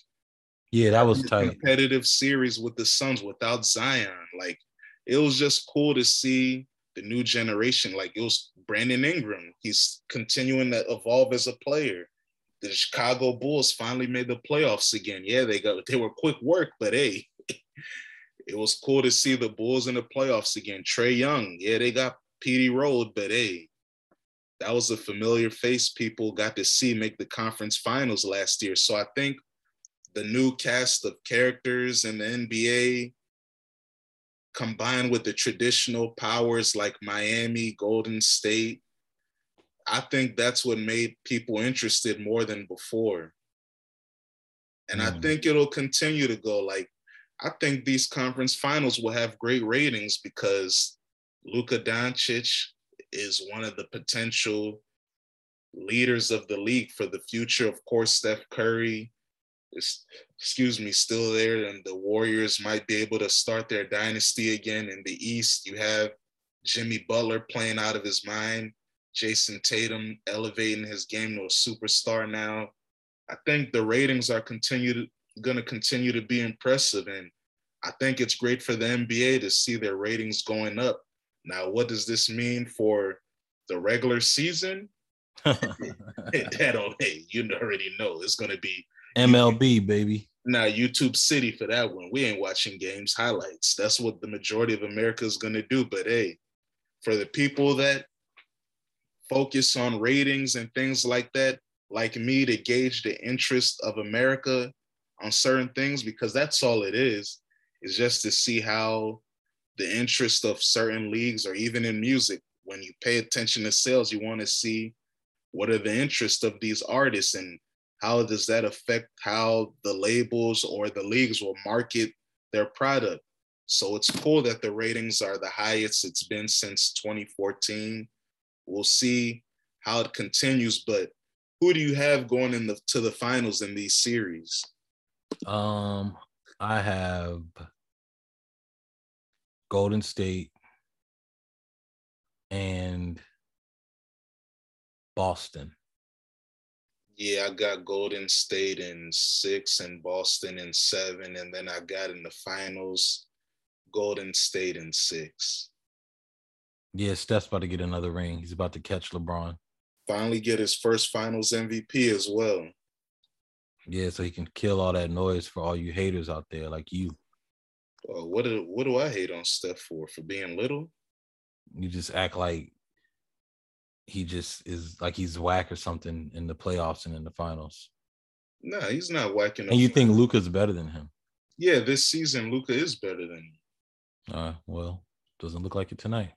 yeah, that was tight. Competitive series with the Suns without Zion. Like it was just cool to see the new generation. Like it was Brandon Ingram. He's continuing to evolve as a player. The Chicago Bulls finally made the playoffs again. Yeah, they got they were quick work, but hey, it was cool to see the Bulls in the playoffs again. Trae Young, yeah, they got Petey Road, but hey, that was a familiar face people got to see make the conference finals last year. So I think the new cast of characters in the NBA combined with the traditional powers like Miami, Golden State, I think that's what made people interested more than before. And mm. I think it'll continue to go. Like, I think these conference finals will have great ratings because Luka Doncic is one of the potential leaders of the league for the future. Of course, Steph Curry, is, excuse me, still there, and the Warriors might be able to start their dynasty again. In the East, you have Jimmy Butler playing out of his mind, Jayson Tatum elevating his game to a superstar now. I think the ratings are continue going to continue to be impressive, and I think it's great for the NBA to see their ratings going up. Now, what does this mean for the regular season? that don't, hey, you already know it's going to be MLB, baby. Now, YouTube City for that one. We ain't watching games highlights. That's what the majority of America is going to do. But hey, for the people that focus on ratings and things like that, like me, to gauge the interest of America on certain things, because that's all it is, is just to see how the interest of certain leagues or even in music, when you pay attention to sales, you want to see what are the interests of these artists and how does that affect how the labels or the leagues will market their product? So it's cool that the ratings are the highest it's been since 2014. We'll see how it continues, but who do you have going in the to the finals in these series? Um, I have Golden State and Boston. Yeah, I got Golden State in six and Boston in seven. And then I got in the finals Golden State in six. Yeah, Steph's about to get another ring. He's about to catch LeBron. Finally get his first finals MVP as well. Yeah, so he can kill all that noise for all you haters out there like you. What do what do I hate on Steph for? For being little? You just act like he just is like he's whack or something in the playoffs and in the finals. No, nah, he's not whacking. And you think Luka's better than him? Yeah, this season Luka is better than him. Uh, well, doesn't look like it tonight.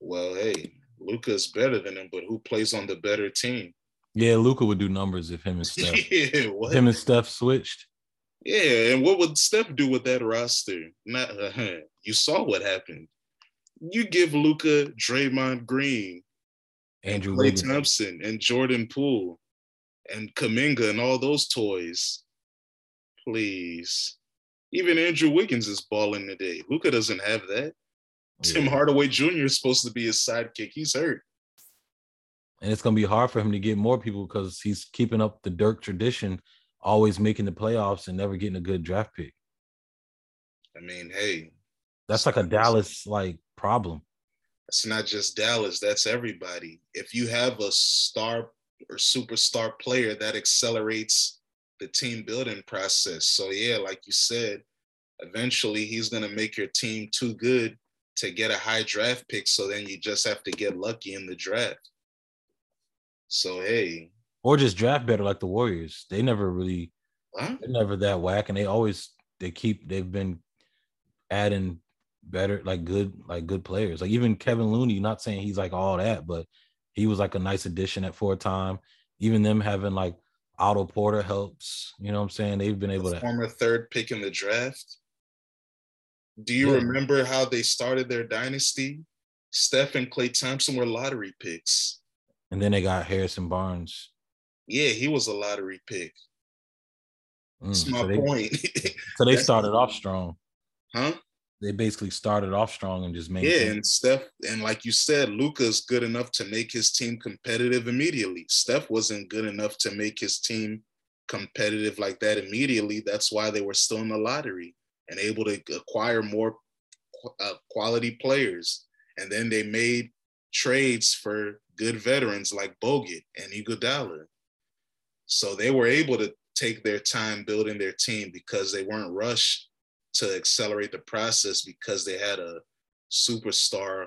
Well, hey, Luka is better than him, but who plays on the better team? Yeah, Luka would do numbers if him and Steph. yeah, what? Him and Steph switched. Yeah, and what would Steph do with that roster? Not uh, you saw what happened. You give Luka, Draymond Green, Andrew Wiggins. Thompson, and Jordan Poole, and Kuminga, and all those toys. Please, even Andrew Wiggins is balling today. Luka doesn't have that. Yeah. Tim Hardaway Jr. is supposed to be his sidekick. He's hurt. And it's gonna be hard for him to get more people because he's keeping up the Dirk tradition, always making the playoffs and never getting a good draft pick. I mean, hey, that's like a Dallas like problem. It's not just Dallas, that's everybody. If you have a star or superstar player that accelerates the team building process. So, yeah, like you said, eventually he's going to make your team too good to get a high draft pick. So then you just have to get lucky in the draft. So hey, or just draft better like the Warriors. They never really, huh? they're never that whack, and they always they keep they've been adding better like good like good players. Like even Kevin Looney, not saying he's like all that, but he was like a nice addition at four time. Even them having like Otto Porter helps. You know what I'm saying? They've been able the to. former third pick in the draft. Do you Yeah. remember how they started their dynasty? Steph and Klay Thompson were lottery picks. And then they got Harrison Barnes. Yeah, he was a lottery pick. Mm, That's my so they, point. so they started off strong. huh? They basically started off strong and just made. Yeah, and Steph, and like you said, Luka's good enough to make his team competitive immediately. Steph wasn't good enough to make his team competitive like that immediately. That's why they were still in the lottery and able to acquire more uh, quality players. And then they made trades for good veterans like Bogut and Iguodala. So they were able to take their time building their team because they weren't rushed to accelerate the process because they had a superstar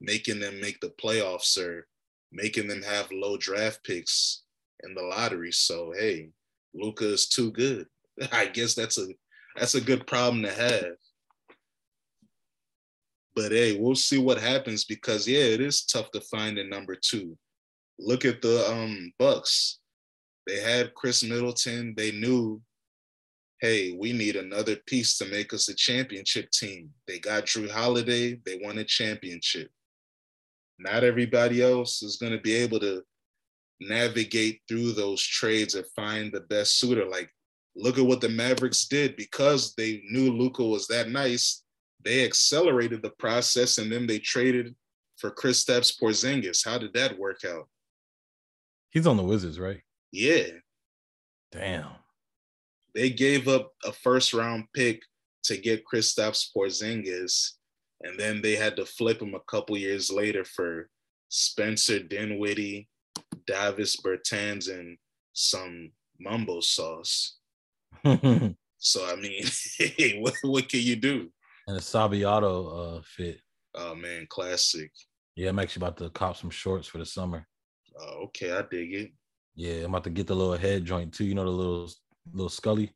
making them make the playoffs or making them have low draft picks in the lottery. So hey, Luka is too good. I guess that's a that's a good problem to have. But hey, we'll see what happens because yeah, it is tough to find a number two. Look at the um Bucks. They had Khris Middleton. They knew hey, we need another piece to make us a championship team. They got Jrue Holiday, they won a championship. Not everybody else is going to be able to navigate through those trades and find the best suitor. Like, look at what the Mavericks did because they knew Luka was that nice. They accelerated the process and then they traded for Kristaps Porzingis. How did that work out? He's on the Wizards, right? Yeah, Damn. they gave up a first round pick to get Kristaps Porzingis, and then they had to flip him a couple years later for Spencer Dinwiddie, Davis Bertans, and some mumbo sauce. So I mean, hey, what what can you do? And a Sabiato uh fit. Oh man, classic. Yeah, I'm actually about to cop some shorts for the summer. Oh, okay, I dig it. Yeah, I'm about to get the little head joint too. You know the little little scully.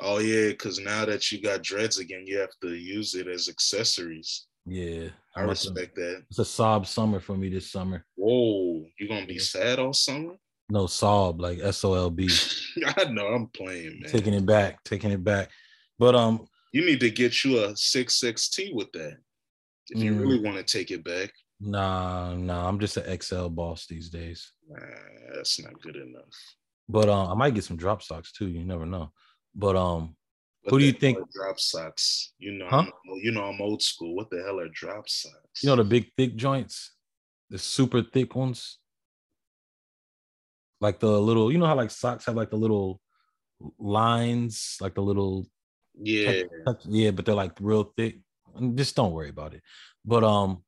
Oh yeah, because now that you got dreads again, you have to use it as accessories. Yeah, I to- respect that. It's a sob summer for me this summer. Whoa, you gonna be sad all summer? No sob like S O L B. I know I'm playing, man. taking it back, taking it back. But um, You need to get you a six T with that if you Mm. really want to take it back. Nah, nah, I'm just an XL boss these days. Nah, that's not good enough. But um, I might get some drop socks too. You never know. But um, What Who do you think- drop socks? You know, Huh? I'm, you know, I'm old school. What the hell are drop socks? you know the big thick joints, the super thick ones, like the little. You know how like socks have like the little lines, like the little yeah. yeah, but they're like real thick. Just don't worry about it. But um,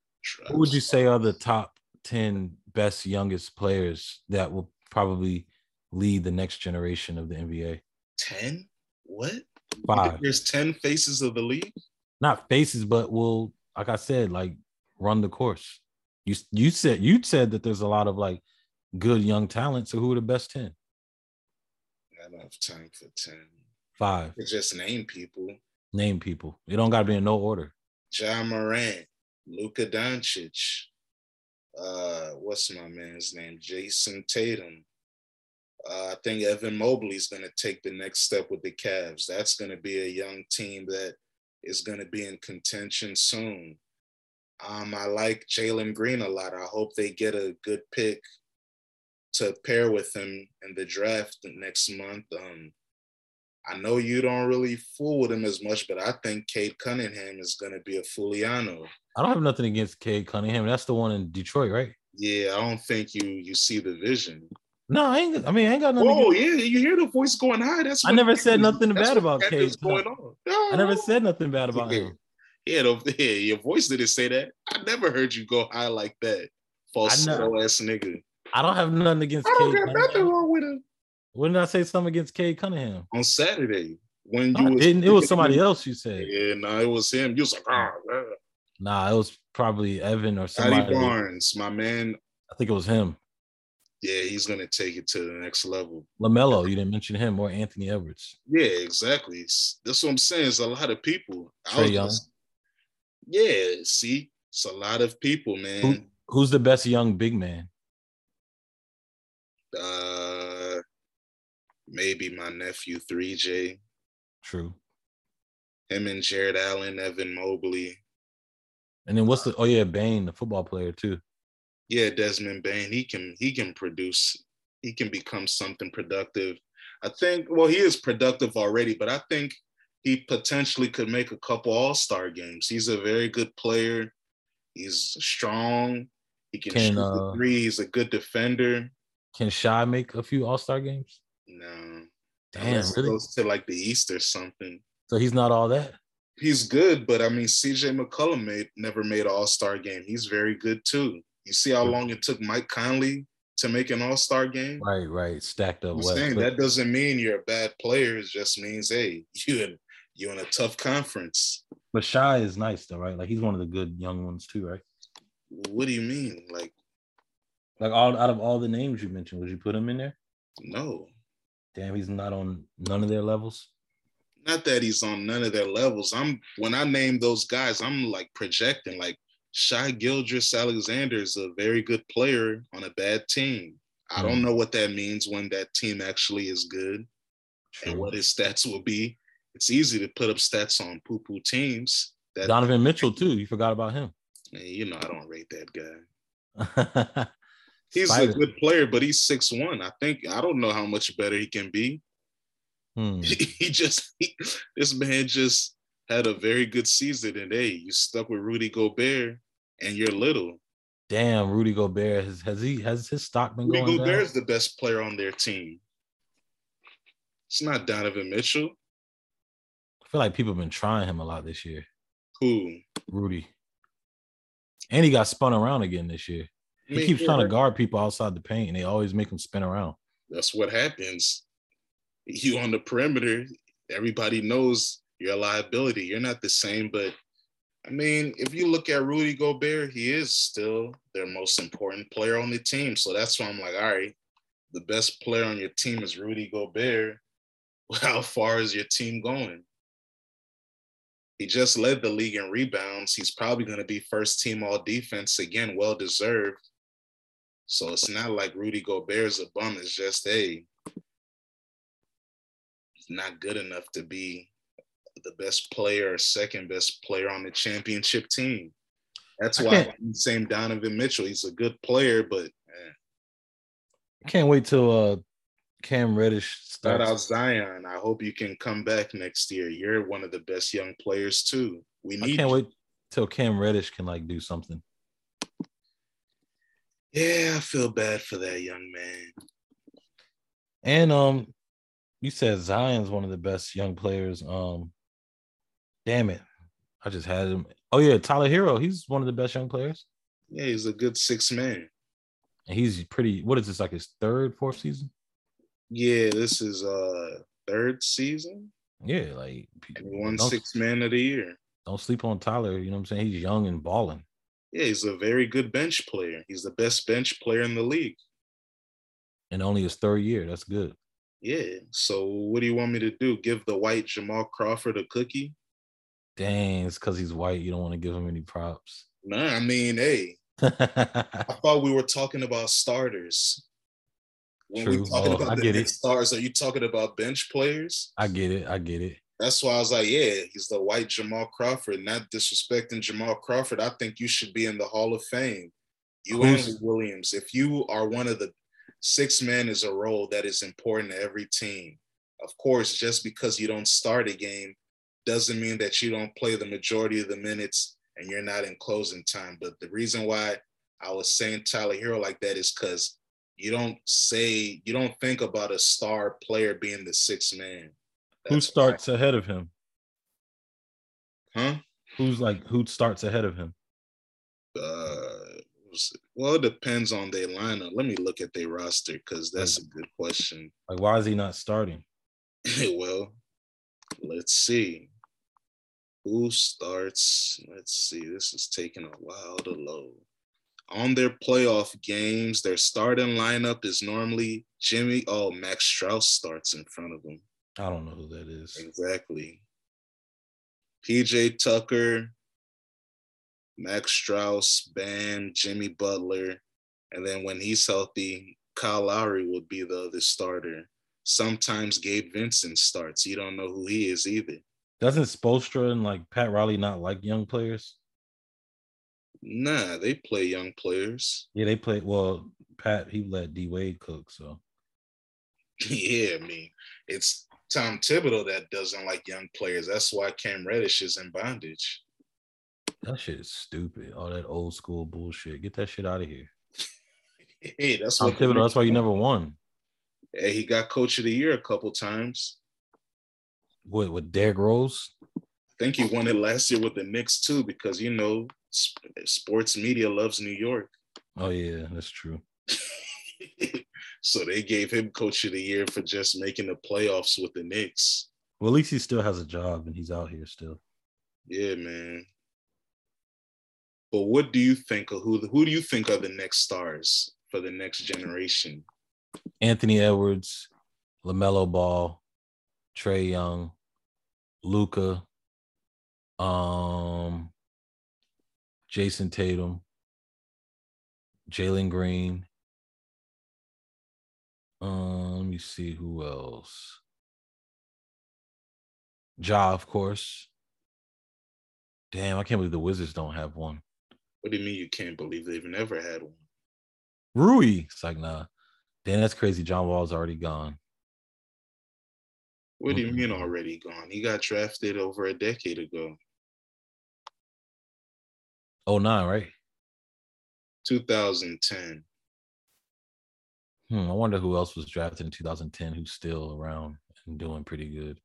Who would you say are the top 10 best youngest players that will probably lead the next generation of the NBA? ten? What? Five. There's ten faces of the league. Not faces, but will, like I said, like run the course. You you said you said that there's a lot of like good young talent. So who are the best 10? I don't have time for ten. Five. It's just name people. Name people. It don't gotta be in no order. Ja Morant, Luka Doncic. Uh, what's my man's name? Jayson Tatum. Uh, I think Evan Mobley is going to take the next step with the Cavs. That's going to be a young team that is going to be in contention soon. Um, I like Jalen Green a lot. I hope they get a good pick to pair with him in the draft next month. Um, I know you don't really fool with him as much, but I think Cade Cunningham is going to be a Fuliano. I don't have nothing against Cade Cunningham. That's the one in Detroit, right? Yeah, I don't think you you see the vision. No, I ain't. I mean, I ain't got nothing. Oh yeah, you hear the voice going high. That's I never said nothing bad about Cade. going on. I never said nothing bad about him. Yeah, the, yeah, your voice didn't say that. I never heard you go high like that. Falsetto ass nigga. I don't have nothing against I don't Cade got nothing wrong with him. When did I say something against Cade Cunningham? On Saturday when No, you was didn't. It was somebody else you said. Yeah, no, it was him. You was like, ah, ah. Nah, it was probably Evan or Scottie somebody. Barnes, my man. I think it was him. Yeah, he's gonna take it to the next level. LaMelo, you didn't mention him or Anthony Edwards. Yeah, exactly. That's what I'm saying. It's a lot of people. Trae Young. Just, yeah, see, it's a lot of people, man. Who, who's the best young big man? Uh, maybe my nephew 3J. True. Him and Jarrett Allen, Evan Mobley. And then what's the oh yeah, Bane, the football player too. Yeah, Desmond Bane. He can he can produce. He can become something productive. I think. Well, he is productive already, but I think he potentially could make a couple All Star games. He's a very good player. He's strong. He can, can shoot uh, the three. He's a good defender. Can Shai make a few All Star games? No. Damn, really? To like the East or something. So he's not all that. He's good, but I mean, CJ McCollum made never made an All Star game. He's very good too. You see how long it took Mike Conley to make an All Star game? Right, right. Stacked up. I'm saying that doesn't mean you're a bad player. It just means hey, you in you in a tough conference. But Shai is nice though, right? Like he's one of the good young ones too, right? What do you mean? Like, like all out of all the names you mentioned, would you put him in there? No. Damn, he's not on none of their levels. Not that he's on none of their levels. I'm when I name those guys, I'm like projecting. Like Shai Gilgeous-Alexander is a very good player on a bad team. I don't hmm. know what that means when that team actually is good True. and what his stats will be. It's easy to put up stats on poo poo teams. That Donovan Mitchell, too. You forgot about him. you know, I don't rate that guy. he's Spider. a good player, but he's six one. I think I don't know how much better he can be. Hmm. He, he, just he, this man just had a very good season, and hey, you stuck with Rudy Gobert, and you're little. Damn, Rudy Gobert has has he has his stock been Rudy going Gobert down? is the best player on their team. It's not Donovan Mitchell. I feel like people have been trying him a lot this year. Who? Rudy. And he got spun around again this year. He keeps trying to guard people outside the paint, and they always make them spin around. That's what happens. You on the perimeter, everybody knows you're a liability. You're not the same, but I mean, if you look at Rudy Gobert, he is still their most important player on the team. So that's why I'm like, all right, the best player on your team is Rudy Gobert. How far is your team going? He just led the league in rebounds. He's probably going to be first team all defense again, well deserved. So it's not like Rudy Gobert's a bum. It's just, hey, he's not good enough to be the best player or second best player on the championship team. That's why I'm saying Donovan Mitchell. He's a good player, but man. I can't wait till uh Cam Reddish starts. Shout out Zion. I hope you can come back next year. You're one of the best young players too. We need. I can't you. wait till Cam Reddish can like do something. Yeah, I feel bad for that young man. And um, you said Zion's one of the best young players. Um, Damn it. I just had him. Oh, yeah. Tyler Herro. He's one of the best young players. Yeah, he's a good six man. And he's pretty, what is this, like his third, fourth season? Yeah, this is uh third season. Yeah, like one six man of the year. Don't sleep on Tyler. You know what I'm saying? He's young and balling. Yeah, he's a very good bench player. He's the best bench player in the league. And only his third year. That's good. Yeah. So what do you want me to do? Give the white Jamal Crawford a cookie? Dang, it's because he's white. You don't want to give him any props. Nah, I mean, hey, I thought we were talking about starters. When True. we talking oh, about I the get it. stars, are you talking about bench players? I get it. I get it. That's why I was like, yeah, he's the white Jamal Crawford. Not disrespecting Jamal Crawford. I think you should be in the Hall of Fame. You and Williams. If you are one of the six men is a role that is important to every team. Of course, just because you don't start a game doesn't mean that you don't play the majority of the minutes and you're not in closing time. But the reason why I was saying Tyler Herro like that is because you don't say you don't think about a star player being the sixth man. That's who starts why. ahead of him? Huh? Who's like who starts ahead of him? Uh, well, it depends on their lineup. Let me look at their roster because that's a good question. Like, why is he not starting? well, let's see. Who starts? Let's see. This is taking a while to load. on their playoff games, their starting lineup is normally Jimmy. Oh, Max Strus starts in front of them. I don't know who that is. Exactly. PJ Tucker, Max Strus, Bam, Jimmy Butler. And then when he's healthy, Kyle Lowry would be the other starter. Sometimes Gabe Vincent starts. You don't know who he is either. Doesn't Spoelstra and like Pat Riley not like young players? Nah, they play young players. Yeah, they play. Well, Pat he let D Wade cook, so yeah, I mean it's Tom Thibodeau that doesn't like young players. That's why Cam Reddish is in bondage. That shit is stupid. All that old school bullshit. Get that shit out of here. hey, that's Tom what Thibodeau. That's why you never won. Hey, he got coach of the year a couple times. What with Derrick Rose? I think he won it last year with the Knicks too, because you know sports media loves New York. Oh yeah, that's true. so they gave him coach of the year for just making the playoffs with the Knicks. Well, at least he still has a job and he's out here still. Yeah, man. But what do you think of who who do you think are the next stars for the next generation? Anthony Edwards, LaMelo Ball, Trae Young, Luka, um, Jayson Tatum, Jalen Green. Um, let me see who else. Ja, of course. Damn, I can't believe the Wizards don't have one. What do you mean you can't believe they've never had one? Rui. It's like, nah. Damn, that's crazy. John Wall's already gone. What do you mean already gone? He got drafted over a decade ago. Oh nine, right? 2010. Hmm, I wonder who else was drafted in 2010 who's still around and doing pretty good.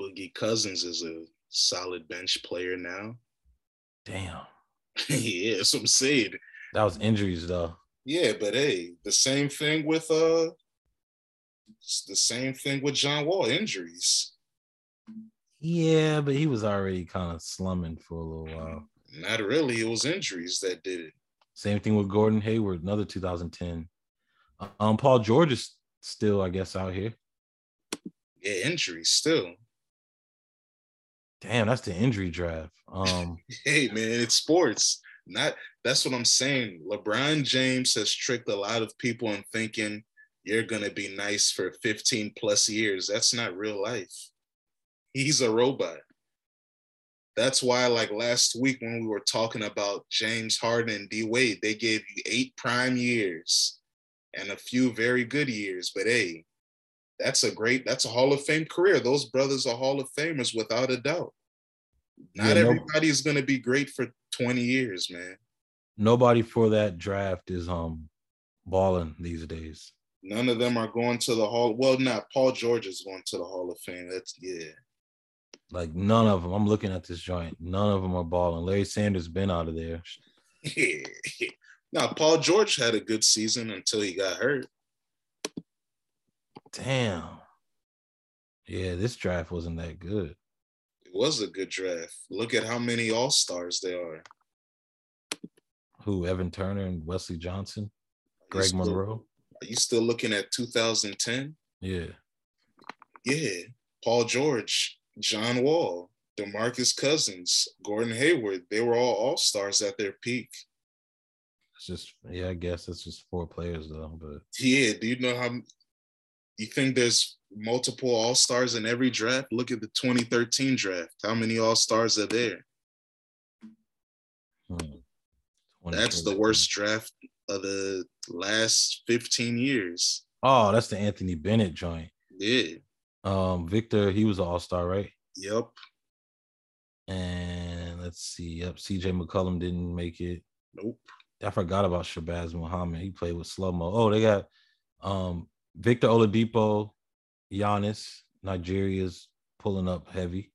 Boogie Cousins is a solid bench player now. Damn. yeah, that's what I'm saying. That was injuries though. Yeah, but hey, the same thing with uh the same thing with John Wall, injuries. Yeah, but he was already kind of slumming for a little while. Not really. It was injuries that did it. Same thing with Gordon Hayward, another 2010. Um, Paul George is still, I guess, out here. Yeah, injuries still. Damn, that's the injury draft. Um, hey man, it's sports. Not that's what I'm saying. LeBron James has tricked a lot of people in thinking you're gonna be nice for 15 plus years. That's not real life. He's a robot. That's why, like last week when we were talking about James Harden and D Wade, they gave you eight prime years and a few very good years. But hey, that's a great, that's a Hall of Fame career. Those brothers are Hall of Famers without a doubt. Not Yeah, no- everybody is going to be great for 20 years, man. nobody for that draft is um balling these days. None of them are going to the Hall. Well, not Paul George is going to the Hall of Fame. That's yeah. Like none of them. I'm looking at this joint. None of them are balling. Larry Sanders been out of there. Yeah. Now, Paul George had a good season until he got hurt. Damn. Yeah, this draft wasn't that good. It was a good draft. Look at how many All Stars there are. Who? Evan Turner and Wesley Johnson, Greg still- Monroe. Are you still looking at 2010? Yeah. Yeah. Paul George, John Wall, DeMarcus Cousins, Gordon Hayward. They were all All Stars at their peak. It's just yeah, I guess it's just four players though. But Yeah. Do you know how you think there's multiple All Stars in every draft? Look at the 2013 draft. How many All Stars are there? hmm. That's the worst draft of the last 15 years. Oh, that's the Anthony Bennett joint. Yeah. Um, Victor, he was an all-star, right? Yep. And let's see. Yep, CJ McCollum didn't make it. Nope. I forgot about Shabazz Muhammad. He played with slow mo. Oh, they got um Victor Oladipo, Giannis, Nigeria's pulling up heavy.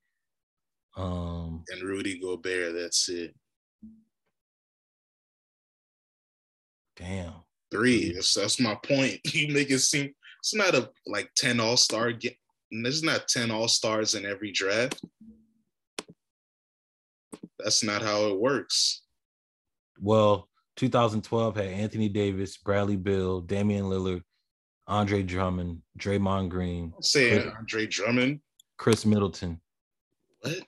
Um, And Rudy Gobert. That's it. damn. Three. That's, that's my point. You make it seem it's not a like 10 all-star get there's not 10 all-stars in every draft. That's not how it works. Well, 2012 had Anthony Davis, Bradley Beal, Damian Lillard, Andre Drummond, Draymond Green. Saying Chris, Andre Drummond. Khris Middleton. What?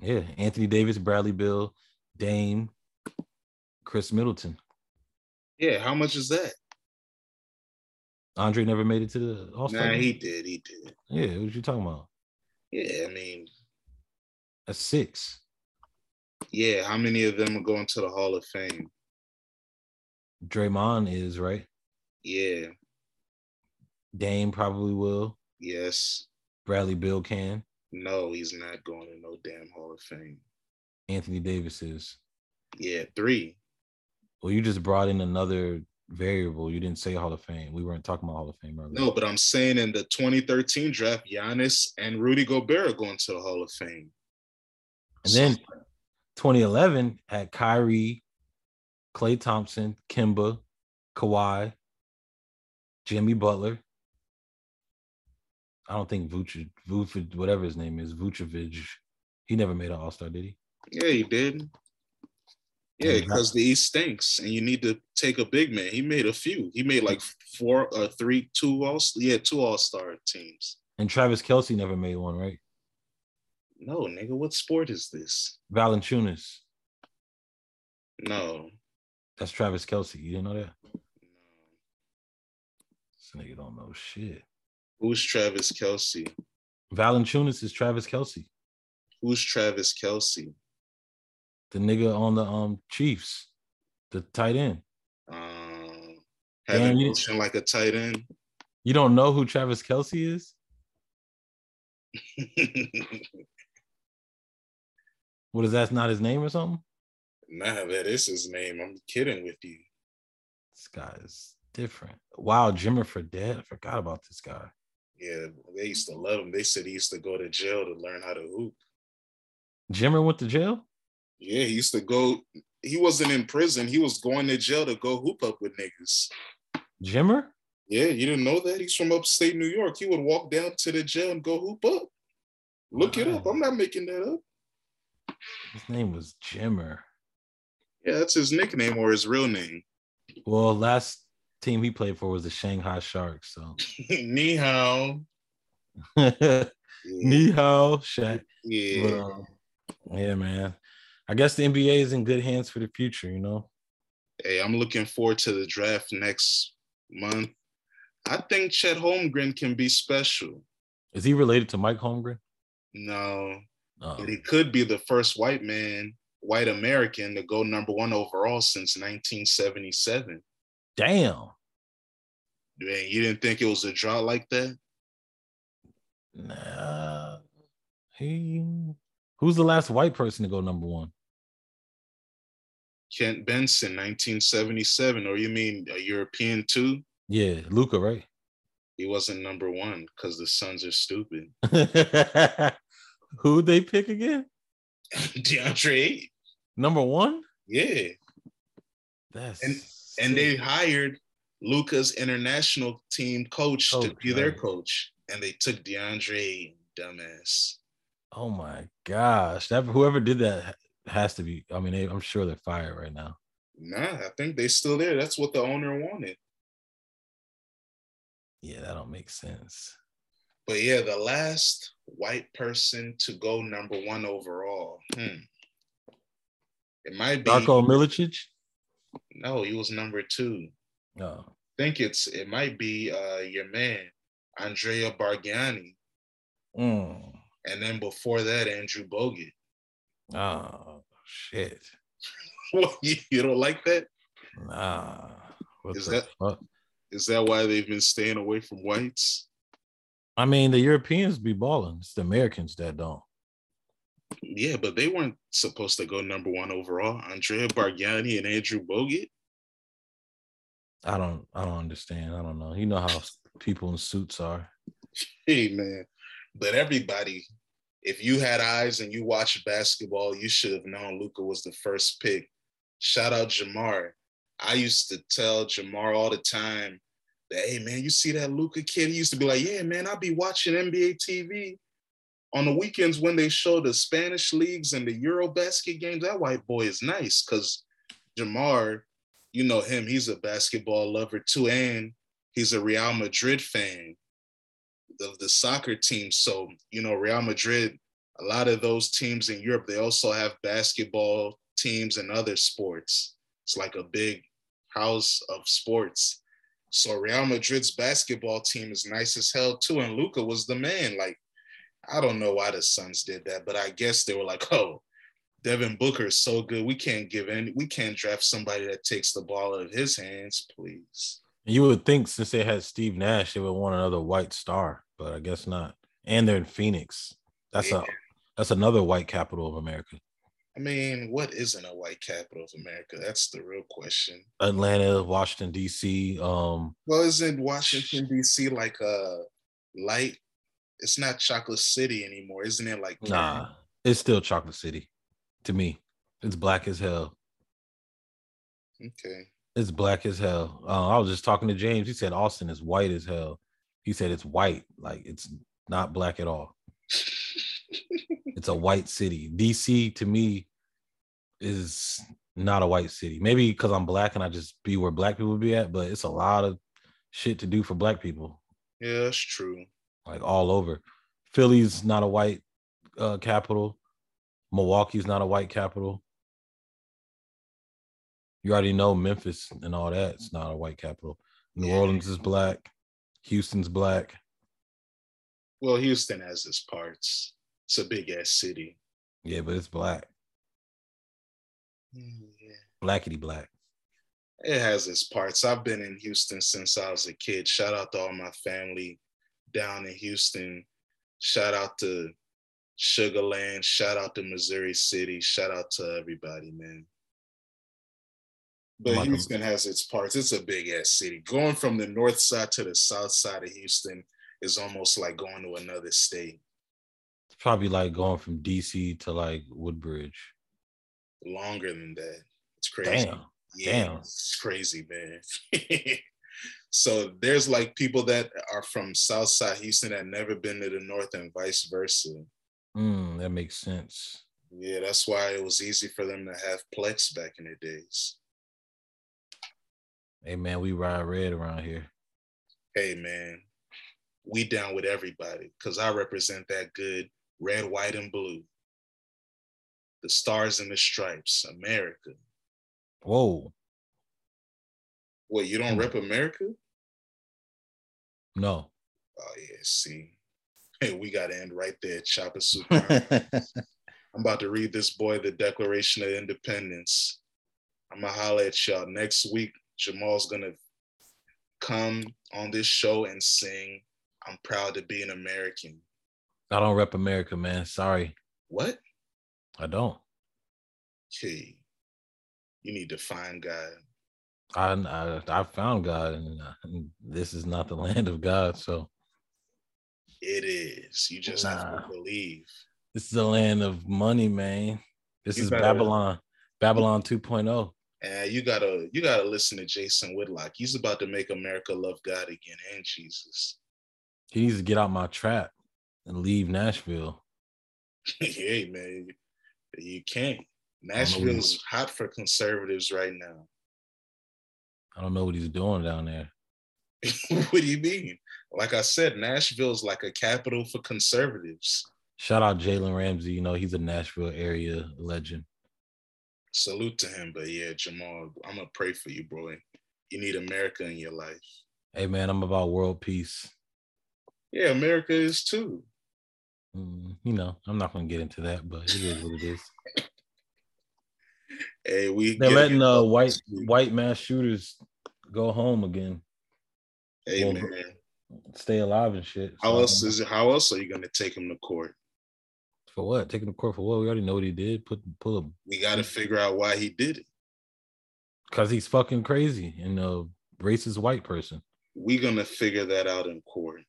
Yeah, Anthony Davis, Bradley Beal, Dame, Khris Middleton. Yeah, how much is that? Andre never made it to the All Star. Nah, he did. He did. Yeah, what you talking about? Yeah, I mean, a six. Yeah, how many of them are going to the Hall of Fame? Draymond is right. Yeah. Dame probably will. Yes. Bradley Beal can. No, he's not going to no damn Hall of Fame. Anthony Davis is. Yeah, three. Well, you just brought in another variable. You didn't say Hall of Fame. We weren't talking about Hall of Fame earlier. No, but I'm saying in the 2013 draft, Giannis and Rudy Gobert are going to the Hall of Fame. And then 2011 had Kyrie, Klay Thompson, Kemba, Kawhi, Jimmy Butler. I don't think Vucevic, Vucevic, whatever his name is, Vucevic. He never made an All Star, did he? Yeah, he did. Yeah, because the East stinks, and you need to take a big man. He made a few. He made like four, uh, three, two all, yeah, two All Star teams. And Travis Kelce never made one, right? No, nigga. What sport is this? Valanciunas. No. That's Travis Kelce. You didn't know that? No. This nigga don't know shit. Who's Travis Kelce? Valanciunas is Travis Kelce. Who's Travis Kelce? The nigga on the um Chiefs, the tight end. Um, having motion like a tight end. You don't know who Travis Kelce is? what is that? Not his name or something? Nah, that is his name. I'm kidding with you. This guy is different. Wow, Jimmer Fredette. I forgot about this guy. Yeah, they used to love him. They said he used to go to jail to learn how to hoop. Jimmer went to jail? Yeah, he used to go. He wasn't in prison. He was going to jail to go hoop up with niggas. Jimmer? Yeah, you didn't know that? He's from upstate New York. He would walk down to the jail and go hoop up. Look wow. it up. I'm not making that up. His name was Jimmer. Yeah, that's his nickname or his real name. Well, last team he played for was the Shanghai Sharks. So Ni hao. Ni hao, Shaq. Yeah. But, um, yeah, man. I guess the NBA is in good hands for the future, you know. Hey, I'm looking forward to the draft next month. I think Chet Holmgren can be special. Is he related to Mike Holmgren? No. Oh. But he could be the first white man, white American to go number one overall since 1977. Damn. Man, you didn't think it was a draw like that? Nah. He who's the last white person to go number one? Kent Benson, 1977. Or you mean a European too? Yeah, Luka, right? He wasn't number one because the Suns are stupid. Who'd they pick again? DeAndre Number one? Yeah. That's and and they hired Luka's international team coach oh, to be their coach, and they took DeAndre, dumbass. Oh my gosh! That whoever did that has to be. I mean, they, I'm sure they're fired right now. Nah, I think they're still there. That's what the owner wanted. Yeah, that don't make sense. But yeah, the last white person to go number one overall. Hmm. It might be Darko Milicic. No, he was number two. No. I think it's it might be uh your man, Andrea Bargnani. Mm. And then before that, Andrew Bogut. Oh shit. you, you don't like that? Nah. What is that fuck? is that why they've been staying away from whites? I mean, the Europeans be balling. It's the Americans that don't. Yeah, but they weren't supposed to go number one overall. Andrea Bargnani and Andrew Bogut. I don't. I don't understand. I don't know. You know how people in suits are. Hey man, but everybody, if you had eyes and you watched basketball, you should have known Luka was the first pick. Shout out Jamar. I used to tell Jamar all the time hey man, you see that Luka kid? He used to be like, yeah man, I'll be watching NBA TV on the weekends when they show the Spanish leagues and the Euro basket games, that white boy is nice because Jamar, you know him, he's a basketball lover too, and he's a Real Madrid fan of the soccer team. So, you know, Real Madrid, a lot of those teams in Europe, they also have basketball teams and other sports. It's like a big house of sports. So Real Madrid's basketball team is nice as hell too. And Luka was the man. Like, I don't know why the Suns did that, but I guess they were like, oh, Devin Booker is so good. We can't give any, we can't draft somebody that takes the ball out of his hands, please. You would think since they had Steve Nash, they would want another white star, but I guess not. And they're in Phoenix. That's yeah. a that's another white capital of America. I mean, what isn't a white capital of America? That's the real question. Atlanta, Washington, D.C. Um, well, isn't Washington D.C. like a light? It's not Chocolate City anymore, isn't it? Like nah, it's still Chocolate City to me. It's black as hell. Okay. It's black as hell. Uh, I was just talking to James. He said Austin is white as hell. He said it's white, like it's not black at all. it's a white city. DC to me is not a white city. Maybe because I'm black and I just be where black people be at, but it's a lot of shit to do for black people. Yeah, that's true. Like all over. Philly's not a white uh, capital. Milwaukee's not a white capital. You already know Memphis and all that. It's not a white capital. New yeah. Orleans is black. Houston's black. Well, Houston has its parts. It's a big ass city. Yeah, but it's black. Mm, yeah. Blackity black. It has its parts. I've been in Houston since I was a kid. Shout out to all my family down in Houston. Shout out to Sugarland. Shout out to Missouri City. Shout out to everybody, man. But Houston has its parts. It's a big ass city. Going from the north side to the south side of Houston is almost like going to another state. Probably like going from DC to like Woodbridge. Longer than that. It's crazy. Damn. Yeah, Damn. It's crazy, man. so there's like people that are from South Side Houston that never been to the north and vice versa. Mm, that makes sense. Yeah, that's why it was easy for them to have Plex back in the days. Hey man, we ride red around here. Hey man, we down with everybody because I represent that good red, white, and blue. The stars and the stripes, America. Whoa. What, you don't rep America? No. Oh yeah, see. Hey, we gotta end right there. Chopper Super. I'm about to read this boy the Declaration of Independence. I'm gonna holler at y'all next week. Jamaal's gonna come on this show and sing I'm proud to be an American. I don't rep America, man. Sorry. What? I don't. Gee, you need to find God. I I, I found God, and, uh, this is not the land of God. So it is. You just nah. have to believe. This is the land of money, man. This you is better, Babylon. Babylon 2.0. And you gotta you gotta listen to Jason Whitlock. He's about to make America love God again and Jesus. He needs to get out my trap and leave Nashville. hey man, you can't. Nashville's hot for conservatives right now. I don't know what he's doing down there. what do you mean? Like I said, Nashville's like a capital for conservatives. Shout out Jalen Ramsey. You know, he's a Nashville area legend. Salute to him. But yeah, Jamaal, I'm gonna pray for you, bro. You need America in your life. Hey man, I'm about world peace. Yeah, America is too. Mm, you know, I'm not gonna get into that, but it is what it is. hey, we they're letting uh, white white mass shooters go home again. Hey man, stay alive and shit. How so, else is it? How else are you gonna take him to court? For what? Taking him to court for what? We already know what he did. Put pull him. We got to figure out why he did it. Cause he's fucking crazy and a racist white person. We gonna figure that out in court.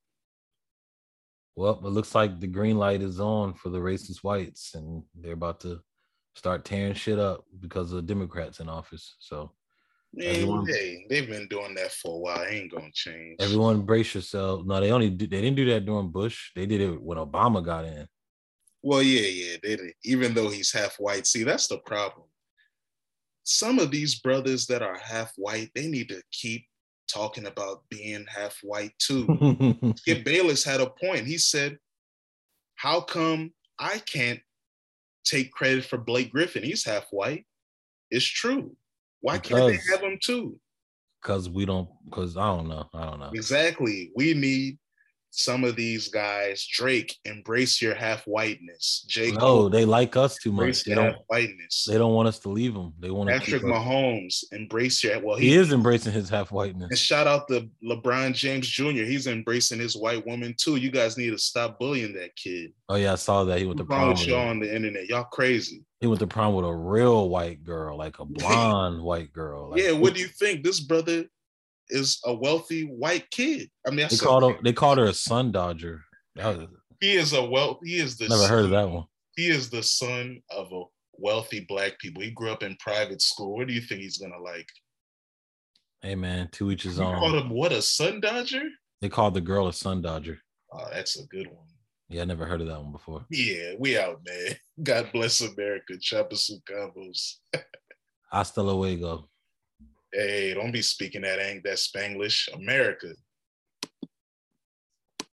Well, it looks like the green light is on for the racist whites, and they're about to start tearing shit up because of Democrats in office. So, Man, everyone, hey, they've been doing that for a while. ain't gonna change. Everyone, brace yourself. No, they only did, they didn't do that during Bush. They did it when Obama got in. Well, yeah, yeah, they did. Even though he's half white, see, that's the problem. some of these brothers that are half white, they need to keep talking about being half white too. Skip mm-hmm. Bayless had a point. He said, How come I can't take credit for Blake Griffin? He's half white. It's true. Why because, can't they have him too? Because we don't, because I don't know. I don't know. Exactly. We need some of these guys, Drake, embrace your half whiteness. Jake, no, they like us too much. They don't whiteness. They don't want us to leave them. They want Patrick Mahomes embrace your well. He, he is embracing his half whiteness. And shout out to LeBron James Jr. He's embracing his white woman too. You guys need to stop bullying that kid. Oh yeah, I saw that. He went to prom with y'all on the internet. Y'all crazy. He went to prom with a real white girl, like a blonde white girl. Like, yeah, what do you think? This brother is a wealthy white kid. I mean, they called her, they called her a sun dodger. Was, he is a wealth. He is the never son, heard of that one. He is the son of a wealthy black people. He grew up in private school. What do you think he's gonna like? Hey man, to each his own. Called him what a sun dodger? They called the girl a sun dodger. Oh, that's a good one. Yeah, I never heard of that one before. Yeah, we out, man. God bless America. Choppa Suit Convos. Hasta luego. Hey, don't be speaking that ain't that Spanglish. America.